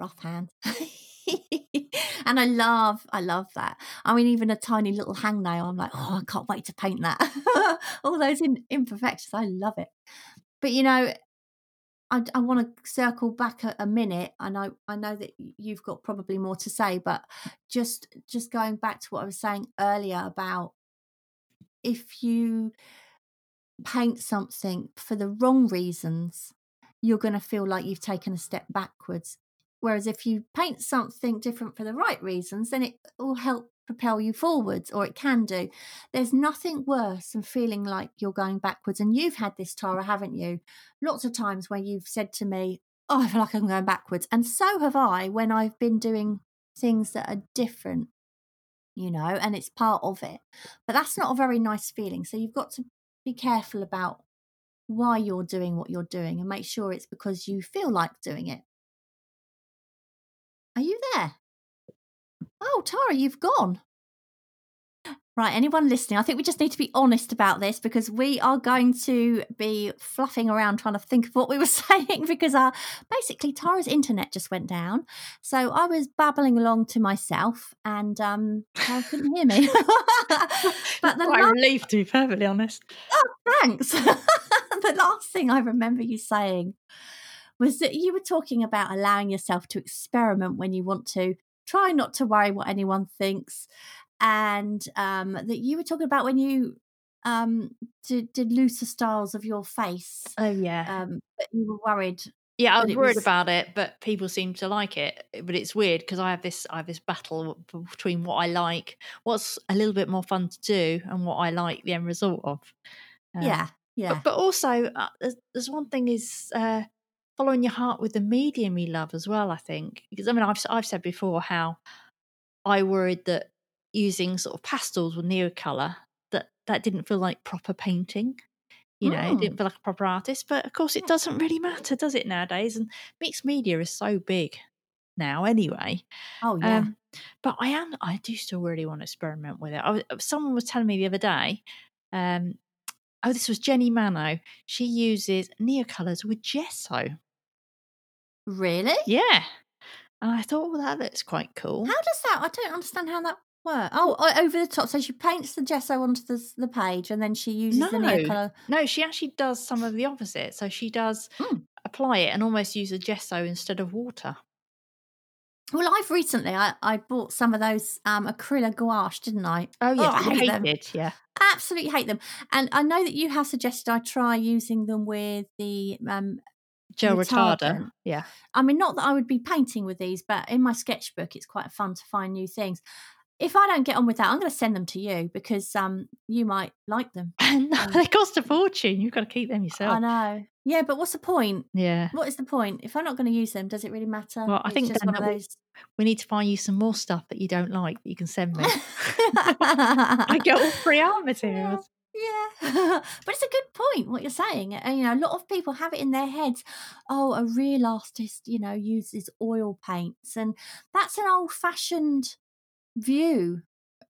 rough hands. (laughs) and I love, I love that. I mean, even a tiny little hangnail, I'm like, oh, I can't wait to paint that. (laughs) All those in, imperfections, I love it. But you know, I, I want to circle back a, a minute. I know, I know that you've got probably more to say, but just, just going back to what I was saying earlier about if you paint something for the wrong reasons, you're going to feel like you've taken a step backwards. Whereas if you paint something different for the right reasons, then it will help propel you forwards, or it can do. There's nothing worse than feeling like you're going backwards. And you've had this, Tara, haven't you? Lots of times where you've said to me, Oh, I feel like I'm going backwards. And so have I when I've been doing things that are different, you know, and it's part of it. But that's not a very nice feeling. So you've got to be careful about why you're doing what you're doing and make sure it's because you feel like doing it. Are you there? Oh, Tara, you've gone. Right, anyone listening, I think we just need to be honest about this because we are going to be fluffing around trying to think of what we were (laughs) saying because our basically Tara's internet just went down. So I was babbling along to myself and um Tara couldn't hear me. (laughs) but the quite last... relieved to be perfectly honest. Oh, thanks. (laughs) the last thing I remember you saying was that you were talking about allowing yourself to experiment when you want to. Try not to worry what anyone thinks. And um, that you were talking about when you um, did, did looser styles of your face oh yeah. um, but you were worried yeah i was worried was... about it but people seem to like it but it's weird because i have this i have this battle between what i like what's a little bit more fun to do and what i like the end result of. Um, yeah yeah. but, but also uh, there's, there's, one thing is uh, following your heart with the medium you love as well. I think because I mean I've I've said before how I worried that using sort of pastels or neocolor that that didn't feel like proper painting. You know, it didn't mm. feel like a proper artist. But of course, it doesn't really matter, does it nowadays? And mixed media is so big now, anyway. Oh yeah. Um, but I am. I do still really want to experiment with it. I was, someone was telling me the other day. Um, oh, this was Jenny Mano. She uses neocolors with gesso. Really? Yeah. And I thought, well, that looks quite cool. How does that? I don't understand how that works. Oh, over the top. So she paints the gesso onto the, the page, and then she uses no, the neocolor. No, she actually does some of the opposite. So she does mm. apply it and almost use a gesso instead of water. Well, I've recently I, I bought some of those um, acrylic gouache, didn't I? Oh yeah, oh, I hate them. yeah, absolutely hate them. And I know that you have suggested I try using them with the um, retarder. retarder. Yeah. I mean, not that I would be painting with these, but in my sketchbook, it's quite fun to find new things. If I don't get on with that, I'm going to send them to you because um, you might like them. (laughs) um, they cost a fortune. You've got to keep them yourself. I know. Yeah, but what's the point? Yeah. What is the point? If I'm not going to use them, does it really matter? Well, I it's think just one of those... we need to find you some more stuff that you don't like that you can send me. (laughs) (laughs) I get all free art materials. Yeah, (laughs) but it's a good point what you're saying. And you know, a lot of people have it in their heads. Oh, a real artist, you know, uses oil paints, and that's an old-fashioned view.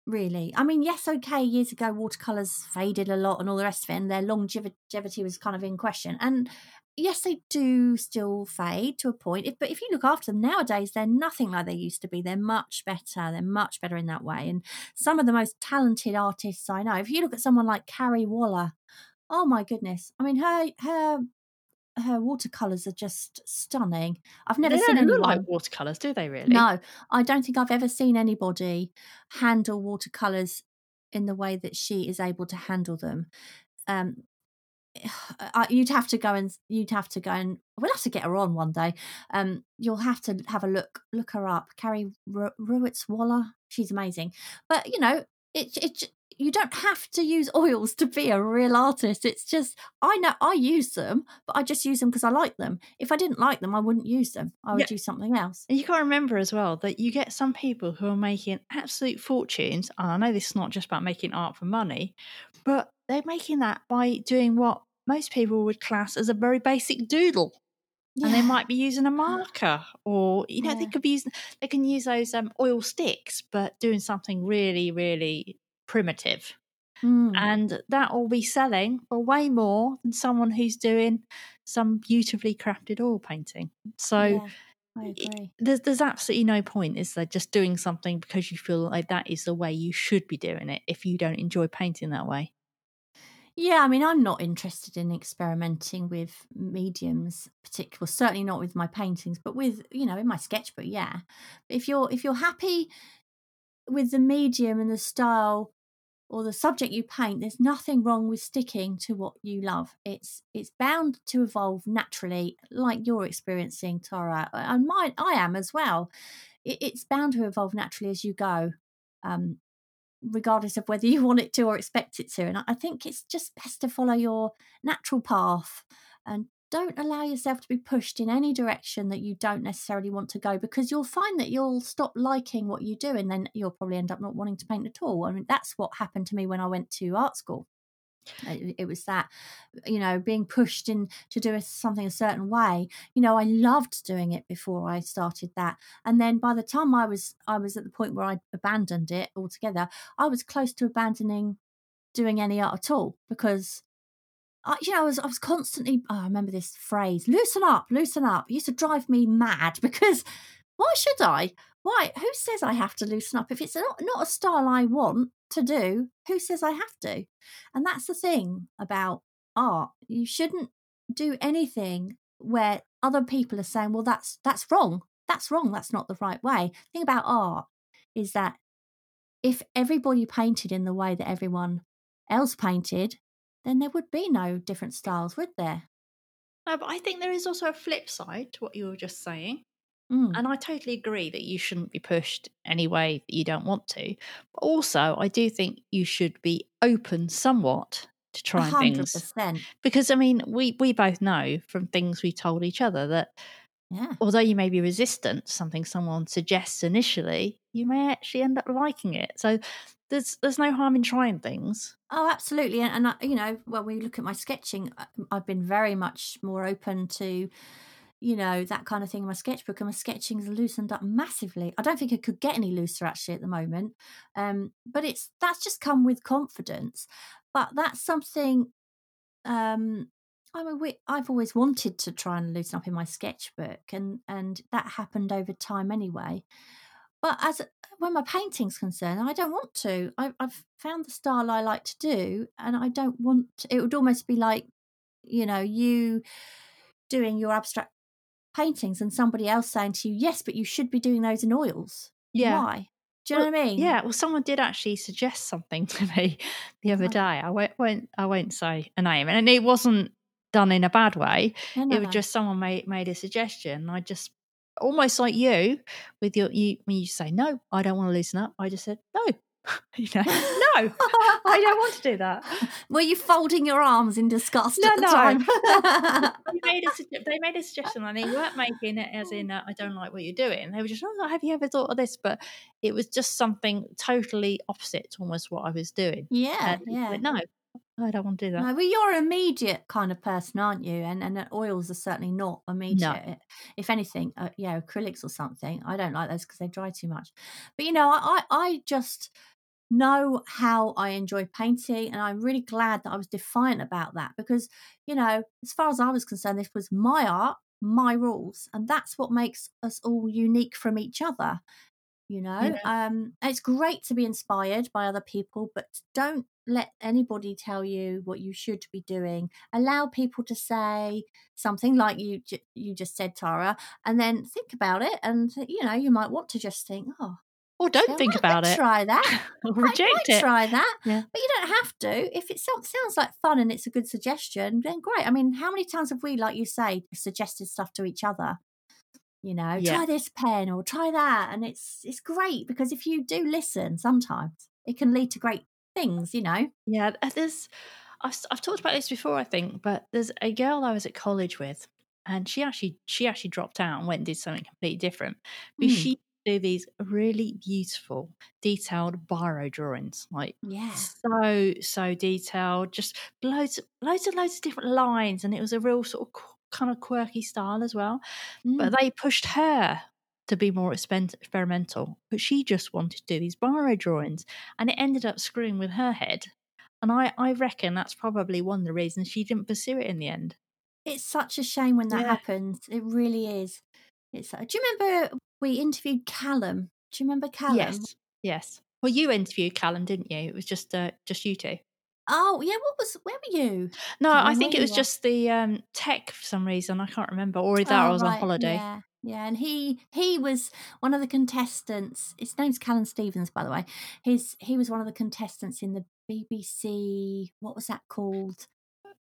Really, I mean, yes, okay. Years ago, watercolors faded a lot, and all the rest of it, and their longevity was kind of in question. And yes, they do still fade to a point. If, but if you look after them nowadays, they're nothing like they used to be. They're much better. They're much better in that way. And some of the most talented artists I know, if you look at someone like Carrie Waller, oh my goodness. I mean, her her her watercolors are just stunning. I've never they seen anyone like watercolors, do they really? No, I don't think I've ever seen anybody handle watercolors in the way that she is able to handle them. Um, (sighs) you'd have to go and you'd have to go and we'll have to get her on one day. Um, you'll have to have a look look her up. Carrie Ruitz Waller, she's amazing. But you know, it it you don't have to use (laughs) oils to be a real artist. It's just I know I use them, but I just use them because I like them. If I didn't like them, I wouldn't use them. I would yeah. do something else. And you got to remember as well that you get some people who are making absolute fortunes. And I know this is not just about making art for money, but they're making that by doing what most people would class as a very basic doodle. Yeah. And they might be using a marker, or you know, yeah. they could be using. They can use those um, oil sticks, but doing something really, really primitive, mm. and that will be selling for way more than someone who's doing some beautifully crafted oil painting. So. Yeah. I agree. There's there's absolutely no point, is there? Just doing something because you feel like that is the way you should be doing it. If you don't enjoy painting that way, yeah, I mean, I'm not interested in experimenting with mediums, particular. Certainly not with my paintings, but with you know, in my sketchbook, yeah. If you're if you're happy with the medium and the style or the subject you paint, there's nothing wrong with sticking to what you love. It's it's bound to evolve naturally, like you're experiencing, Tara, and mine. I am as well. It, it's bound to evolve naturally as you go, um, regardless of whether (laughs) you want it to or expect it to. And I think it's just best to follow your natural path and don't allow yourself to be pushed in any direction that you don't necessarily want to go because you'll find that you'll stop liking what you do and then you'll probably end up not wanting to paint at all. I mean, that's what happened to me when I went to art school. It, was that, you know, being pushed in to do something a certain way. You know, I loved doing it before I started that, and then by the time I was, I was at the point where I abandoned it altogether. I was close to abandoning doing any art at all because I, you know, I was, I was constantly, oh, I remember this phrase, loosen up, loosen up. It used to drive me mad (laughs) because why should I? Why? Who says I have to loosen up? If it's not, not a style I want to do, who says I have to? And that's the thing about art. You shouldn't do anything where other people are saying, well, that's, that's wrong. That's wrong. That's not the right way. The thing about art is that if everybody painted in the way that everyone else painted, then there would be no different styles, would there? No, but I think there is also a flip side to what you were just saying. Mm. And I totally agree that you shouldn't be pushed any way that you don't want to. But also, I do think you should be open somewhat to trying 100%. things. Because I mean, we we both know from things we told each other that yeah. although you may be resistant to something someone suggests initially, you may actually end up liking it. So there's there's no harm in trying things. Oh, absolutely, and, and I, you know, when we look at my sketching, I've been very much more open to, you know, that kind of thing in my sketchbook, and my sketching's loosened up massively. I don't think it could get any looser actually at the moment, um, but it's that's just come with confidence. But that's something. Um, I mean, we, I've always wanted to try and loosen up in my sketchbook, and and that happened over time anyway. But as when my painting's concerned, I don't want to. I, have found the style I like to do, and I don't want. To, it would almost be like, you know, you doing your abstract paintings and somebody else saying to you, "Yes, but you should be doing those in oils." Yeah. Why? Do you well, know what I mean? Yeah. Well, someone did actually suggest something (laughs) to me the other day. I won't, won't I won't say a name, and it wasn't done in a bad way. It was just someone made made a suggestion. I just almost like you with your you when you say no i don't want to loosen up i just said no (laughs) you know no (laughs) i don't want to do that were you folding your arms in disgust no no (laughs) they, made a, they made a suggestion and they weren't making it as in uh, i don't like what you're doing they were just oh have you ever thought of this but it was just something totally opposite to almost what i was doing yeah yeah no I don't want to do that. No, well, you're an immediate kind of person, aren't you? And and oils are certainly not immediate. No. If anything, uh, yeah, acrylics or something. I don't like those because they dry too much. But you know, I I just know how I enjoy painting, and I'm really glad that I was defiant about that because you know, as far as I was concerned, this was my art, my rules, and that's what makes us all unique from each other you know yeah. um it's great to be inspired by other people but don't let anybody tell you what you should be doing allow people to say something like you you just said tara and then think about it and you know you might want to just think oh or don't think about it. Try that. (laughs) or reject it. Try that. Yeah. But you don't have to. If it sounds like fun and it's a good suggestion, then great. I mean, how many times have we, like you say, suggested stuff to each other? you know yeah. try this pen or try that and it's it's great because if you do listen sometimes it can lead to great things you know yeah uh, there's I've, I've talked about this before i think but there's a girl i was at college with and she actually she actually dropped out and went and did something completely different but mm. she do these really beautiful detailed biro drawings like yeah so so detailed just loads loads and loads of different lines and it was a real sort of kind of quirky style as well. Mm. But they pushed her to be more experimental, but she just wanted to do these biro drawings, and it ended up screwing with her head. And I, I reckon that's probably one of the reasons she didn't pursue it in the end. It's such a shame when that yeah. happens. It really is. It's. Uh, do you remember we interviewed Callum? Do you remember Callum? Yes. Yes. Well, you interviewed Callum, didn't you? It was just uh, just you two. Oh yeah, what was where were you? No, I think it was just the um, tech for some reason. I can't remember, or that oh, I was right. on holiday. Yeah. Yeah, and he he was one of the contestants. His name's Callum Stevens, by the way. His he was one of the contestants in the BBC. What was that called?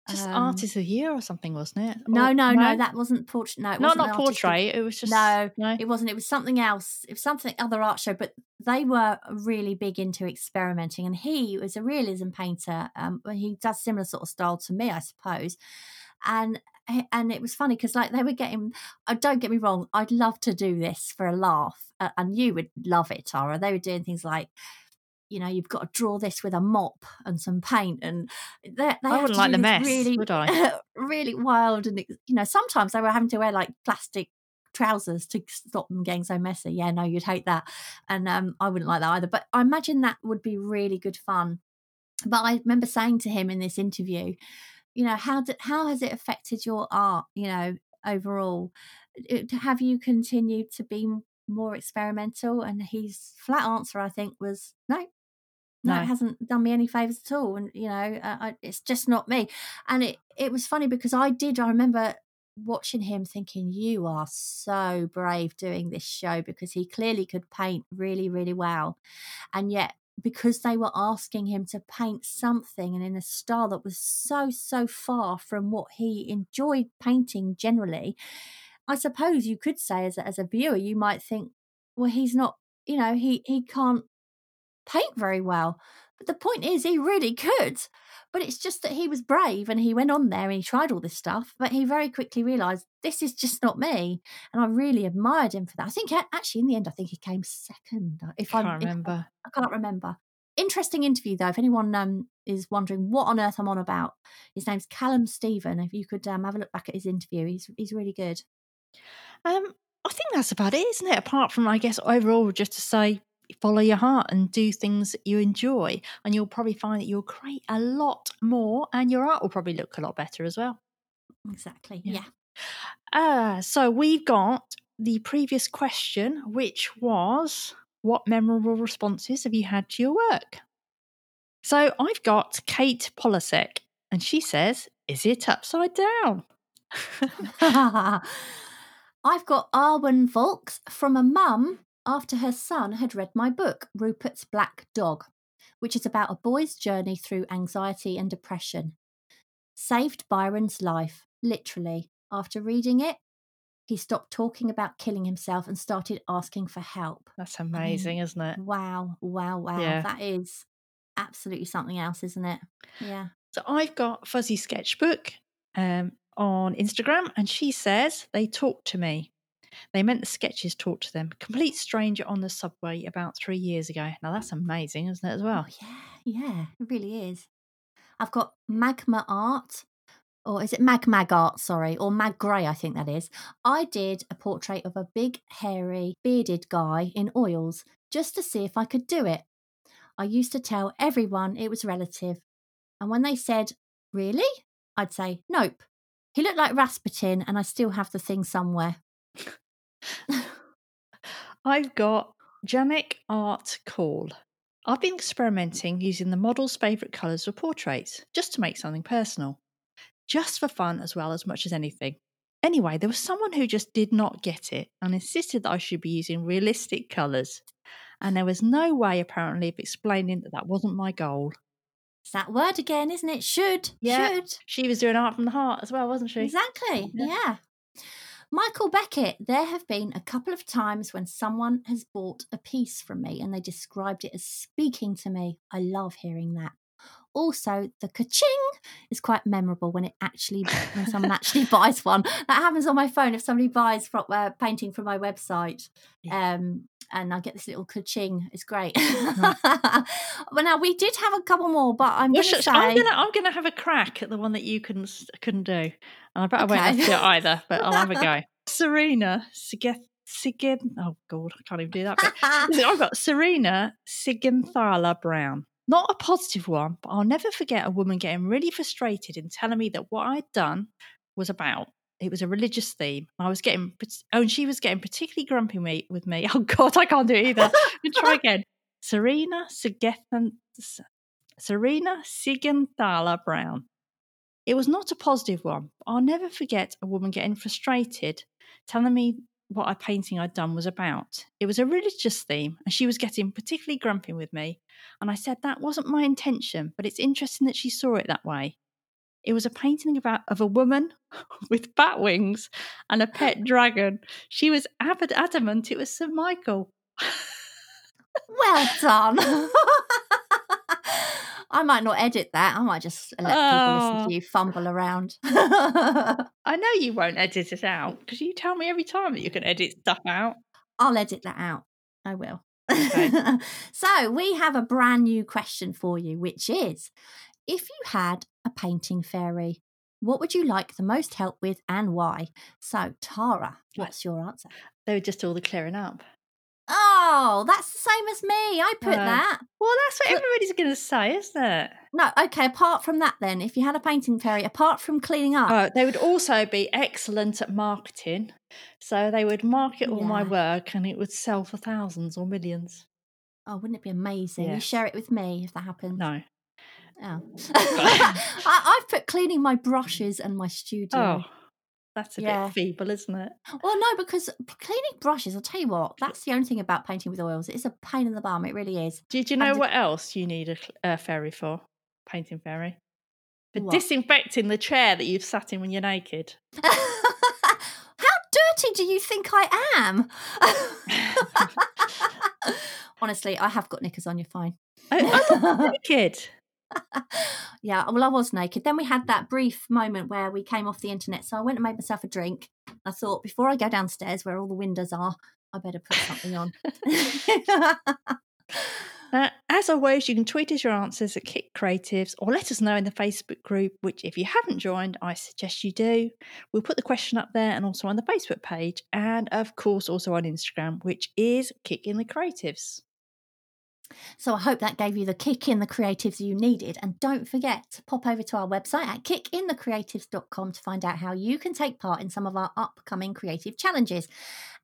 Just um, artist of the year or something, wasn't it? No, or, no, no, no, That wasn't portrait. No, it not not portrait. It was just no, no, it wasn't. It was something else. It was something other art show. But they were really big into experimenting, and he was a realism painter. Um, he does similar sort of style to me, I suppose. And and it was funny because like they were getting. Uh, don't get me wrong. I'd love to do this for a laugh, uh, and you would love it, Tara. They were doing things like you know, you've got to draw this with a mop and some paint, and they, they I wouldn't like the mess, really, would I? (laughs) really wild, and you know, sometimes they were having to wear like plastic trousers to stop them getting so messy. Yeah, no, you'd hate that, and um, I wouldn't like that either. But I imagine that would be really good fun. But I remember saying to him in this interview, you know, how did, how has it affected your art? You know, overall, have you continued to be more experimental? And his flat answer, I think, was no, no, no, it hasn't done me any favors at all. And you know, uh, I, it's just not me. And it it was funny because I did. I remember watching him thinking, "You are so brave doing this show," because he clearly could paint really, really well, and yet because they were asking him to paint something and in a style that was so so far from what he enjoyed painting generally i suppose you could say as a, as a viewer you might think well he's not you know he he can't paint very well. But the point is, he really could. But it's just that he was brave and he went on there and he tried all this stuff. But he very quickly realised this is just not me. And I really admired him for that. I think actually, in the end, I think he came second. Uh, if I can't remember, I, I can't remember. Interesting interview though. If anyone um, is wondering what on earth I'm on about, his name's Callum Stephen. If you could um, have a look back at his interview, he's he's really good. Um, I think that's about it, isn't it? Apart from, I guess, overall, just to say follow your heart and do things that you enjoy. And you'll probably find that you'll create a lot more and your art will probably look a lot better as well. Exactly. Yeah. yeah. Uh, so we've got the previous question, which was what memorable responses have you had to your work? So I've got Kate Polasek, and she says, Is it upside down? (laughs) I've got Arwen Volks from a mum after her son had read my book, Rupert's Black Dog, which is about a boy's journey through anxiety and depression. Saved Byron's life, literally. After reading it, he stopped talking about killing himself and started asking for help. That's amazing, isn't it? Wow, wow, wow. Yeah. That is absolutely something else, isn't it? Yeah. So I've got Fuzzy Sketchbook um, on Instagram, and she says they talk to me. They meant the sketches talked to them. Complete stranger on the subway about three years ago. Now that's amazing, isn't it, as well? Oh, yeah, yeah, it really is. I've got Magma Art, or is it Mag Mag Art, sorry, or Mag Grey, I think that is. I did a portrait of a big, hairy, bearded guy in oils just to see if I could do it. I used to tell everyone it was relative. And when they said, Really? I'd say, Nope. He looked like Rasputin, and I still have the thing somewhere. (laughs) I've got Jamek Art Call. I've been experimenting using the model's favourite colours for portraits, just to make something personal. Just for fun as well as much as anything. Anyway, there was someone who just did not get it and insisted that I should be using realistic colours. And there was no way, apparently, of explaining that that wasn't my goal. It's that word again, isn't it? Should. Yeah. Should. She was doing art from the heart as well, wasn't she? Exactly. yeah. yeah. Michael Beckett, there have been a couple of times when someone has bought a piece from me and they described it as speaking to me. I love hearing that. Also, the ka-ching is quite memorable when it actually when someone actually (laughs) buys one. That happens on my phone if somebody buys from, uh, painting from my website. Um, and I get this little ka-ching. It's great. well, (laughs) now we did have a couple more, but I'm well, going to say I'm gonna I'm gonna have a crack at the one that you couldn't couldn't do, and I bet okay. I won't have to do it either. But I'll have a go. (laughs) Serena Sigeth. Sigin, oh god, I can't even do that. But I've got Serena Sigenthala Brown. Not a positive one, but I'll never forget a woman getting really frustrated and telling me that what I'd done was about it was a religious theme. I was getting, oh, and she was getting particularly grumpy with me. (laughs) Oh God, I can't do it either. Let try again. Serena Sigethan, Serena Sigenthala Brown. It was not a positive one. I'll never forget a woman getting frustrated, telling me what a painting I'd done was about. It was a religious theme, and she was getting particularly grumpy with me. And I said that wasn't my intention, but it's interesting that she saw it that way. It was a painting about of a woman (laughs) with bat wings and a pet (gasps) dragon. She was adamant it was St. Michael. (laughs) well done. (laughs) I might not edit that. I might just let people listen to oh. you fumble around. (laughs) I know you won't edit it out because you tell me every time that you can edit stuff out. I'll edit that out. I will. Okay. (laughs) so, we have a brand new question for you, which is if you had a painting fairy, what would you like the most help with and why? So, Tara, what's your answer? They were just all the clearing up. Oh, that's the same as me. I put uh, that. Well, that's what everybody's going to say, isn't it? No, okay. Apart from that, then, if you had a painting fairy, apart from cleaning up, oh, they would also be excellent at marketing. So they would market all yeah. my work, and it would sell for thousands or millions. Oh, wouldn't it be amazing? You share it with me if that happens. No. Oh. (laughs) (laughs) I, have put cleaning my brushes and my studio. Oh. That's a yeah. bit feeble, isn't it? Well, no, because cleaning brushes, I'll tell you what, that's the only thing about painting with oils. It's a pain in the bum. It really is. Did you know and what else you need a, a fairy for? Painting fairy? For what? disinfecting the chair that you've sat in when you're naked. (laughs) How dirty do you think I am? (laughs) (laughs) Honestly, I have got knickers on. You're fine. I, I'm naked yeah, well, I was naked. Then we had that brief moment where we came off the internet. So I went and made myself a drink. I thought before I go downstairs where all the windows are, I better put something on. (laughs) Uh, as always, you can tweet us your answers at Kick Creatives or let us know in the Facebook group, which, if you haven't joined, I suggest you do. We'll put the question up there and also on the Facebook page, and of course, also on Instagram, which is Kick in the Creatives. So I hope that gave you the kick in the creatives you needed. And don't forget to pop over to our website at kickinthecreatives.com to find out how you can take part in some of our upcoming creative challenges.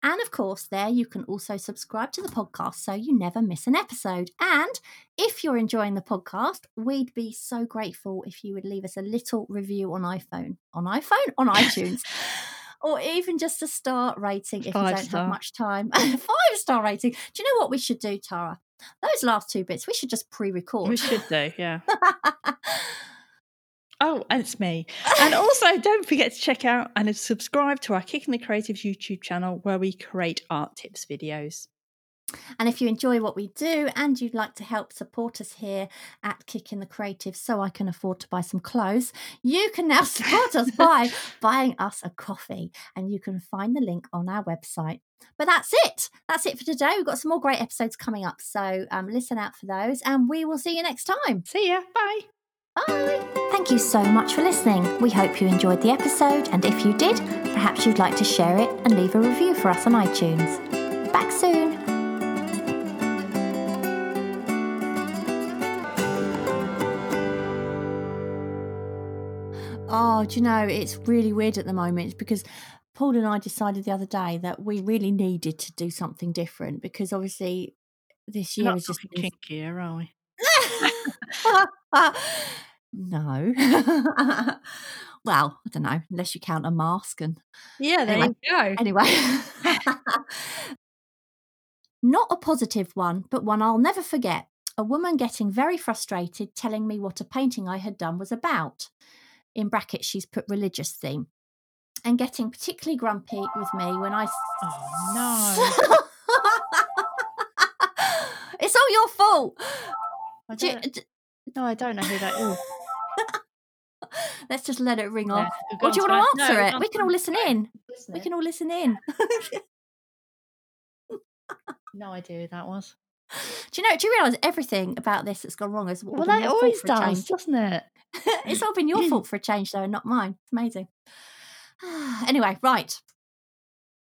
And of course, there you can also subscribe to the podcast so you never miss an episode. And if you're enjoying the podcast, we'd be so grateful if you would leave us a little review on iPhone, on iPhone, on (laughs) iTunes. or even just a star rating if Five you don't star. have much time. (laughs) Five star rating. Do you know what we should do, Tara? Those last two bits we should just pre-record. We should do, yeah. (laughs) oh, and it's me. And also, (laughs) don't forget to check out and subscribe to our Kick in the Creatives YouTube channel where we create art tips videos. And if you enjoy what we do and you'd like to help support us here at Kick in the Creative so I can afford to buy some clothes, you can now support us by (laughs) buying us a coffee. And you can find the link on our website. But that's it. That's it for today. We've got some more great episodes coming up. So um, listen out for those and we will see you next time. See ya. Bye. Bye. Thank you so much for listening. We hope you enjoyed the episode. And if you did, perhaps you'd like to share it and leave a review for us on iTunes. Back soon. Oh, do you know, it's really weird at the moment because Paul and I decided the other day that we really needed to do something different because obviously this year is just kinkier, are we? (laughs) no. (laughs) well, I don't know, unless you count a mask and Yeah, there anyway, you go. Anyway. (laughs) Not a positive one, but one I'll never forget. A woman getting very frustrated telling me what a painting I had done was about in brackets, she's put religious theme, and getting particularly grumpy with me when I. Oh, no. (laughs) it's all your fault. Do you, no, I don't know who that is. (laughs) Let's just let it ring yeah, off. Or oh, do you want to answer no, it? We can all listen in. We can all listen in. no idea who that was. Do you know? Do you realise everything about this that's gone wrong is well, that always does, doesn't it? (laughs) it's all been your (clears throat) fault for a change, though, and not mine. It's amazing. (sighs) anyway, right.